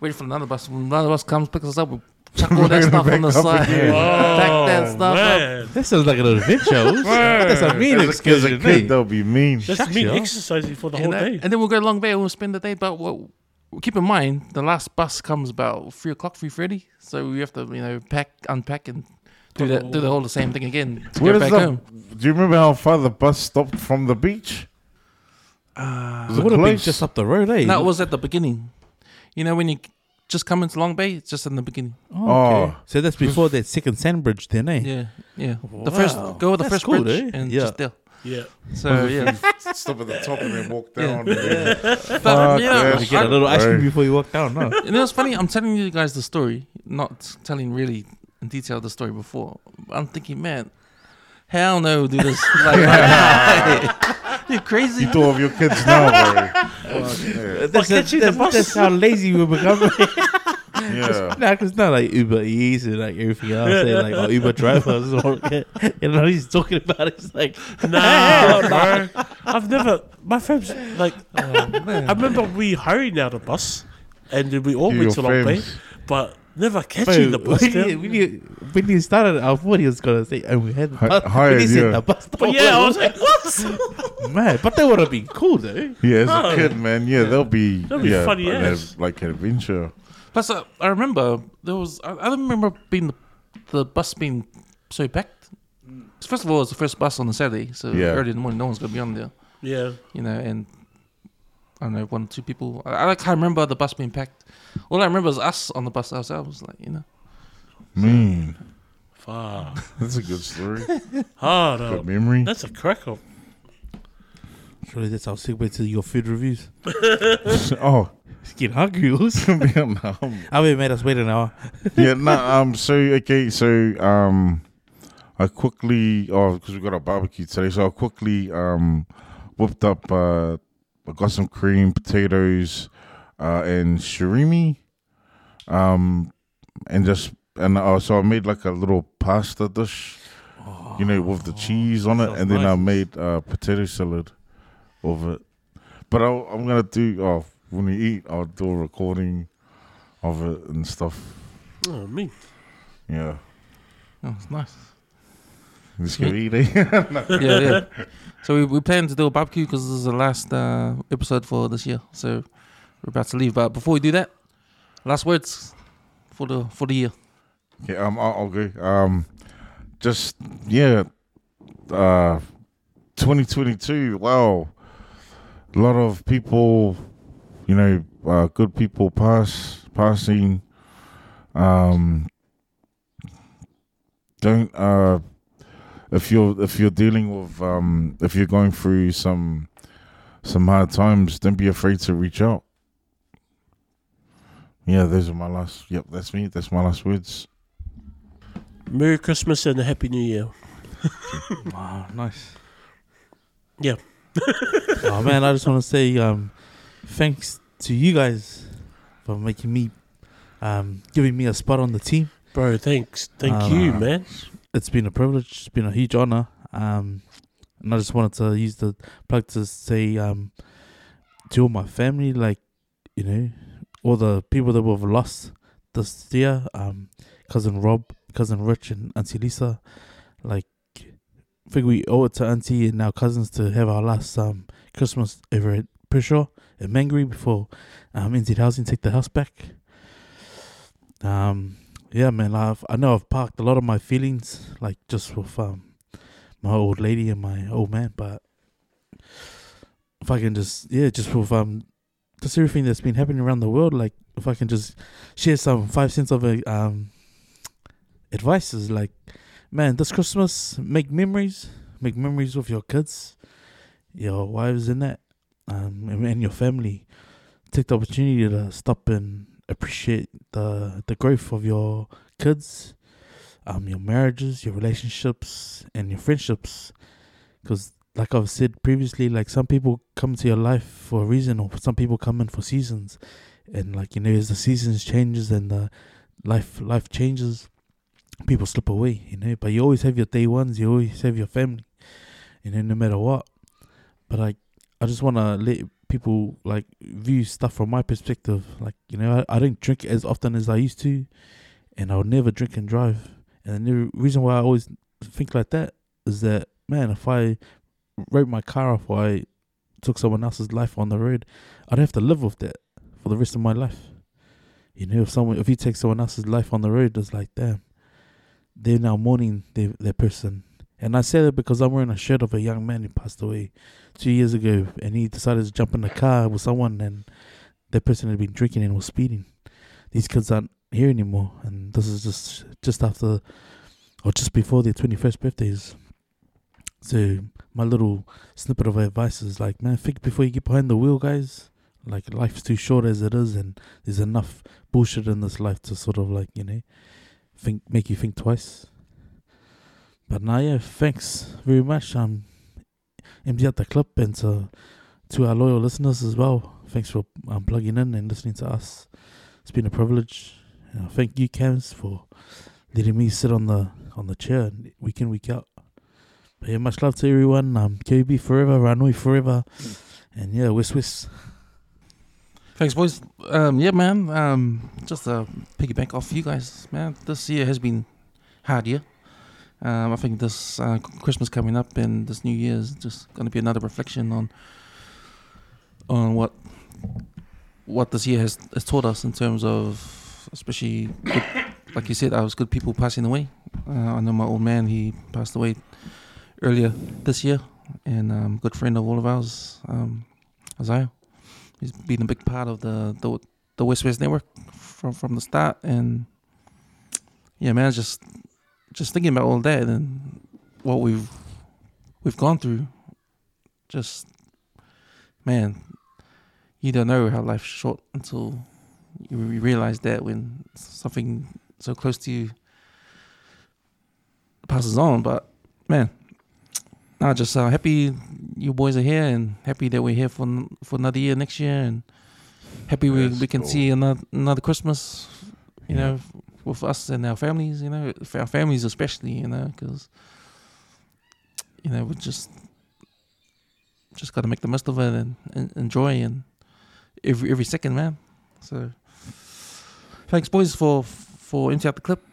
[SPEAKER 3] Wait for another bus. When another bus comes, picks us up, we chuck all that stuff on the side,
[SPEAKER 6] again.
[SPEAKER 3] pack that stuff up.
[SPEAKER 5] man.
[SPEAKER 4] that sounds like an adventure. That's a mean
[SPEAKER 6] As a-
[SPEAKER 4] excursion.
[SPEAKER 6] As a kid, they'll be mean.
[SPEAKER 5] That's
[SPEAKER 4] Shucks,
[SPEAKER 5] me
[SPEAKER 4] yo.
[SPEAKER 5] exercising for the
[SPEAKER 3] You
[SPEAKER 5] whole
[SPEAKER 3] know?
[SPEAKER 5] day.
[SPEAKER 3] And then we'll go to Long Bay and we'll spend the day. But what, keep in mind, the last bus comes about three o'clock, three thirty. So we have to, you know, pack, unpack, and do that, do the whole the same thing again to
[SPEAKER 6] Where
[SPEAKER 3] go
[SPEAKER 6] does
[SPEAKER 3] back
[SPEAKER 6] the,
[SPEAKER 3] home.
[SPEAKER 6] do you remember how far the bus stopped from the beach?
[SPEAKER 3] Uh,
[SPEAKER 6] Was
[SPEAKER 4] It
[SPEAKER 6] it
[SPEAKER 4] would have been just up the road, eh?
[SPEAKER 3] that was at the beginning. You know when you just coming to Long Bay, it's just in the beginning.
[SPEAKER 4] Oh, okay.
[SPEAKER 6] Oh.
[SPEAKER 4] so that's before that second sand bridge, then, eh?
[SPEAKER 3] Yeah, yeah. The first
[SPEAKER 4] Wow.
[SPEAKER 3] go with the
[SPEAKER 4] That's
[SPEAKER 3] first
[SPEAKER 4] cool,
[SPEAKER 3] bridge
[SPEAKER 4] eh?
[SPEAKER 3] and
[SPEAKER 4] Yeah.
[SPEAKER 3] just there.
[SPEAKER 5] Yeah.
[SPEAKER 3] So yeah,
[SPEAKER 6] Stop at the top and then walk down. and then-
[SPEAKER 3] but
[SPEAKER 6] Fuck
[SPEAKER 3] you know,
[SPEAKER 6] that
[SPEAKER 4] You get a
[SPEAKER 3] I-
[SPEAKER 4] little ice cream
[SPEAKER 6] Right.
[SPEAKER 4] before you walk down, no?
[SPEAKER 3] you know, it's funny. I'm telling you guys the story, not telling really in detail the story before. I'm thinking, man, hell no, do this. Like, you're crazy.
[SPEAKER 6] You thought of your kids now, bro. Fuck, yeah.
[SPEAKER 4] That's,
[SPEAKER 5] catch you the
[SPEAKER 4] that's,
[SPEAKER 5] bus.
[SPEAKER 4] that's how lazy we become.
[SPEAKER 6] yeah.
[SPEAKER 4] nah, cause it's not like Uber Eats and like everything else, and like oh, Uber drivers. Or, you know, he's talking about it. It's like,
[SPEAKER 5] Nah, bro. I've never. My friends like.
[SPEAKER 3] Oh, man.
[SPEAKER 5] I remember we hurried out the bus, and then we all
[SPEAKER 6] You
[SPEAKER 5] went
[SPEAKER 6] your
[SPEAKER 5] to Long Bay,
[SPEAKER 6] friends.
[SPEAKER 5] but never catching the bus.
[SPEAKER 4] when,
[SPEAKER 5] there.
[SPEAKER 4] you, when, you, when you started, I thought he was gonna say, and we had the
[SPEAKER 6] Hi-
[SPEAKER 4] bus.
[SPEAKER 6] hired,
[SPEAKER 4] when he said
[SPEAKER 6] yeah.
[SPEAKER 4] the bus
[SPEAKER 5] But yeah, I was like, what?
[SPEAKER 4] man, but that would have been cool though.
[SPEAKER 6] Yeah, as
[SPEAKER 5] Oh.
[SPEAKER 6] a kid, man. Yeah, they'll be.
[SPEAKER 5] That'll be
[SPEAKER 6] yeah,
[SPEAKER 5] funny
[SPEAKER 6] like,
[SPEAKER 5] as.
[SPEAKER 6] a- like an adventure.
[SPEAKER 3] Plus, uh, I remember there was. I, I don't remember being the, the bus being so packed. First of all, it was the first bus on the Saturday, so
[SPEAKER 6] Yeah.
[SPEAKER 3] early in the morning, no one's gonna be on there.
[SPEAKER 5] Yeah.
[SPEAKER 3] You know, and I don't know, one or two people. I, I can't remember the bus being packed. All I remember is us on the bus ourselves. Like you know,
[SPEAKER 6] Man,
[SPEAKER 5] Fuck.
[SPEAKER 6] that's a good story.
[SPEAKER 5] Oh,
[SPEAKER 6] good
[SPEAKER 5] no.
[SPEAKER 6] memory.
[SPEAKER 5] That's a crack up.
[SPEAKER 4] Surely that's our segue to your food reviews.
[SPEAKER 6] oh,
[SPEAKER 4] It's getting hungry. Us.
[SPEAKER 6] Vietnam.
[SPEAKER 4] I mean, made us wait an hour.
[SPEAKER 6] yeah, no, um, so okay, so um, I quickly, oh, because we got a barbecue today, so I quickly um, whipped up. Uh, I got some cream, potatoes, uh, and surimi, um, and just and uh, so I made like a little pasta dish, you know, with the cheese on it,
[SPEAKER 4] sounds
[SPEAKER 6] and then I
[SPEAKER 4] nice.
[SPEAKER 6] made uh, potato salad of it. But I, I'm gonna do oh, when we eat, I'll do a recording of it and stuff.
[SPEAKER 5] Oh, me.
[SPEAKER 6] Yeah.
[SPEAKER 3] oh, it's nice.
[SPEAKER 6] Just go eat it.
[SPEAKER 3] yeah, yeah. So we, we plan to do a barbecue because this is the last uh, episode for this year. So we're about to leave. But before we do that, last words for the for the year.
[SPEAKER 6] yeah, um, I'll, I'll go. Um, just yeah. Uh, 2022. Wow, a lot of people, you know, uh, good people pass passing. Um, don't uh, if you're if you're dealing with um, if you're going through some some hard times, don't be afraid to reach out. Yeah, those are my last. Yep, that's me. That's my last words.
[SPEAKER 5] Merry Christmas and a Happy New Year.
[SPEAKER 4] Wow, nice.
[SPEAKER 5] Yeah.
[SPEAKER 4] oh man, I just want to say um, thanks to you guys for making me, um, giving me a spot on the team.
[SPEAKER 5] Bro, thanks. Thank
[SPEAKER 4] Um,
[SPEAKER 5] you, man.
[SPEAKER 4] It's been a privilege. It's been a huge honor. Um, and I just wanted to use the plug to say um, to all my family, like you know, all the people that we've lost this year. Um, cousin Rob, cousin Rich, and Auntie Lisa. Like, I think we owe it to Auntie and our cousins to have our last um Christmas ever at Prishaw at Mangere before um NZ Housing take the house back. Um, yeah, man, I've I know I've parked a lot of my feelings, like just with um my old lady and my old man, but if I can just yeah, just with um just everything that's been happening around the world, like if I can just share some five cents of a um advice is like, man, this Christmas make memories, make memories with your kids, your wives and that, um and your family. Take the opportunity to stop and appreciate the the growth of your kids, um, your marriages, your relationships, and your friendships. Because, like I've said previously, like some people come to your life for a reason, or some people come in for seasons, and like you know, as the seasons changes and the life life changes, people slip away. You know, but you always have your day ones. You always have your family. You know, no matter what. But like, I just want to let people like view stuff from my perspective. Like, you know, I, I don't drink as often as I used to, and I'll never drink and drive. And the reason why I always think like that is that, man, if I wrote my car off or I took someone else's life on the road, I'd have to live with that for the rest of my life. You know, if someone, if you take someone else's life on the road, it's like, damn, they're now mourning their, their person. And I say that because I'm wearing a shirt of a young man who passed away two years ago, and he decided to jump in the car with someone, and that person had been drinking and was speeding. These kids aren't here anymore, and this is just just after or just before their twenty first birthdays. So my little snippet of advice is like, man, think before you get behind the wheel, guys. Like life's too short as it is, and there's enough bullshit in this life to sort of like you know, think make you think twice. But now, yeah, thanks very much. Um, empty out the clip and to to our loyal listeners as well. Thanks for um, plugging in and listening to us. It's been a privilege. Uh, thank you, Cams, for letting me sit on the on the chair week in week out. But yeah, much love to everyone. Um, KB forever, Ranui forever, and yeah, WesWes.
[SPEAKER 3] Thanks, boys. Um, yeah, man. Um, just to piggyback off you guys, man. This year has been hard year. Um, I think this uh, Christmas coming up and this New Year is just going to be another reflection on on what what this year has, has taught us in terms of, especially good, like you said, I was good people passing away. Uh, I know my old man; he passed away earlier this year, and um, good friend of all of ours, um, Isaiah. He's been a big part of the the, the WesWes Network from from the start, and yeah, man, just just thinking about all that and what we've we've gone through, just man, you don't know how life's short until you realize that when something so close to you passes on. But man, now just uh, happy you boys are here and happy that we're here for for another year next year and happy we, we can
[SPEAKER 6] cool.
[SPEAKER 3] see another another Christmas, you
[SPEAKER 6] Yeah.
[SPEAKER 3] know, with us and our families. You know, for our families especially. You know, because you know we just just got to make the most of it and, and enjoy and every every second, man. So thanks, boys, for for empty out the clip.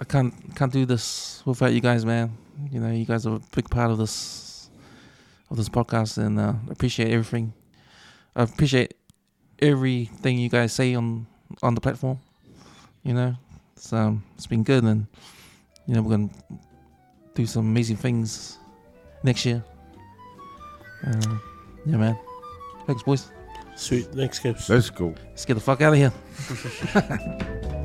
[SPEAKER 3] I can't can't do this without you guys, man. You know, you guys are a big part of this of this podcast, and uh, appreciate everything. I appreciate everything you guys say on on the platform. You know, it's um it's been good, and you know we're gonna do some amazing things next year. Uh, yeah, man. Thanks, boys.
[SPEAKER 5] Sweet. Thanks, Gibbs.
[SPEAKER 6] Let's go.
[SPEAKER 3] Let's get the fuck out of here.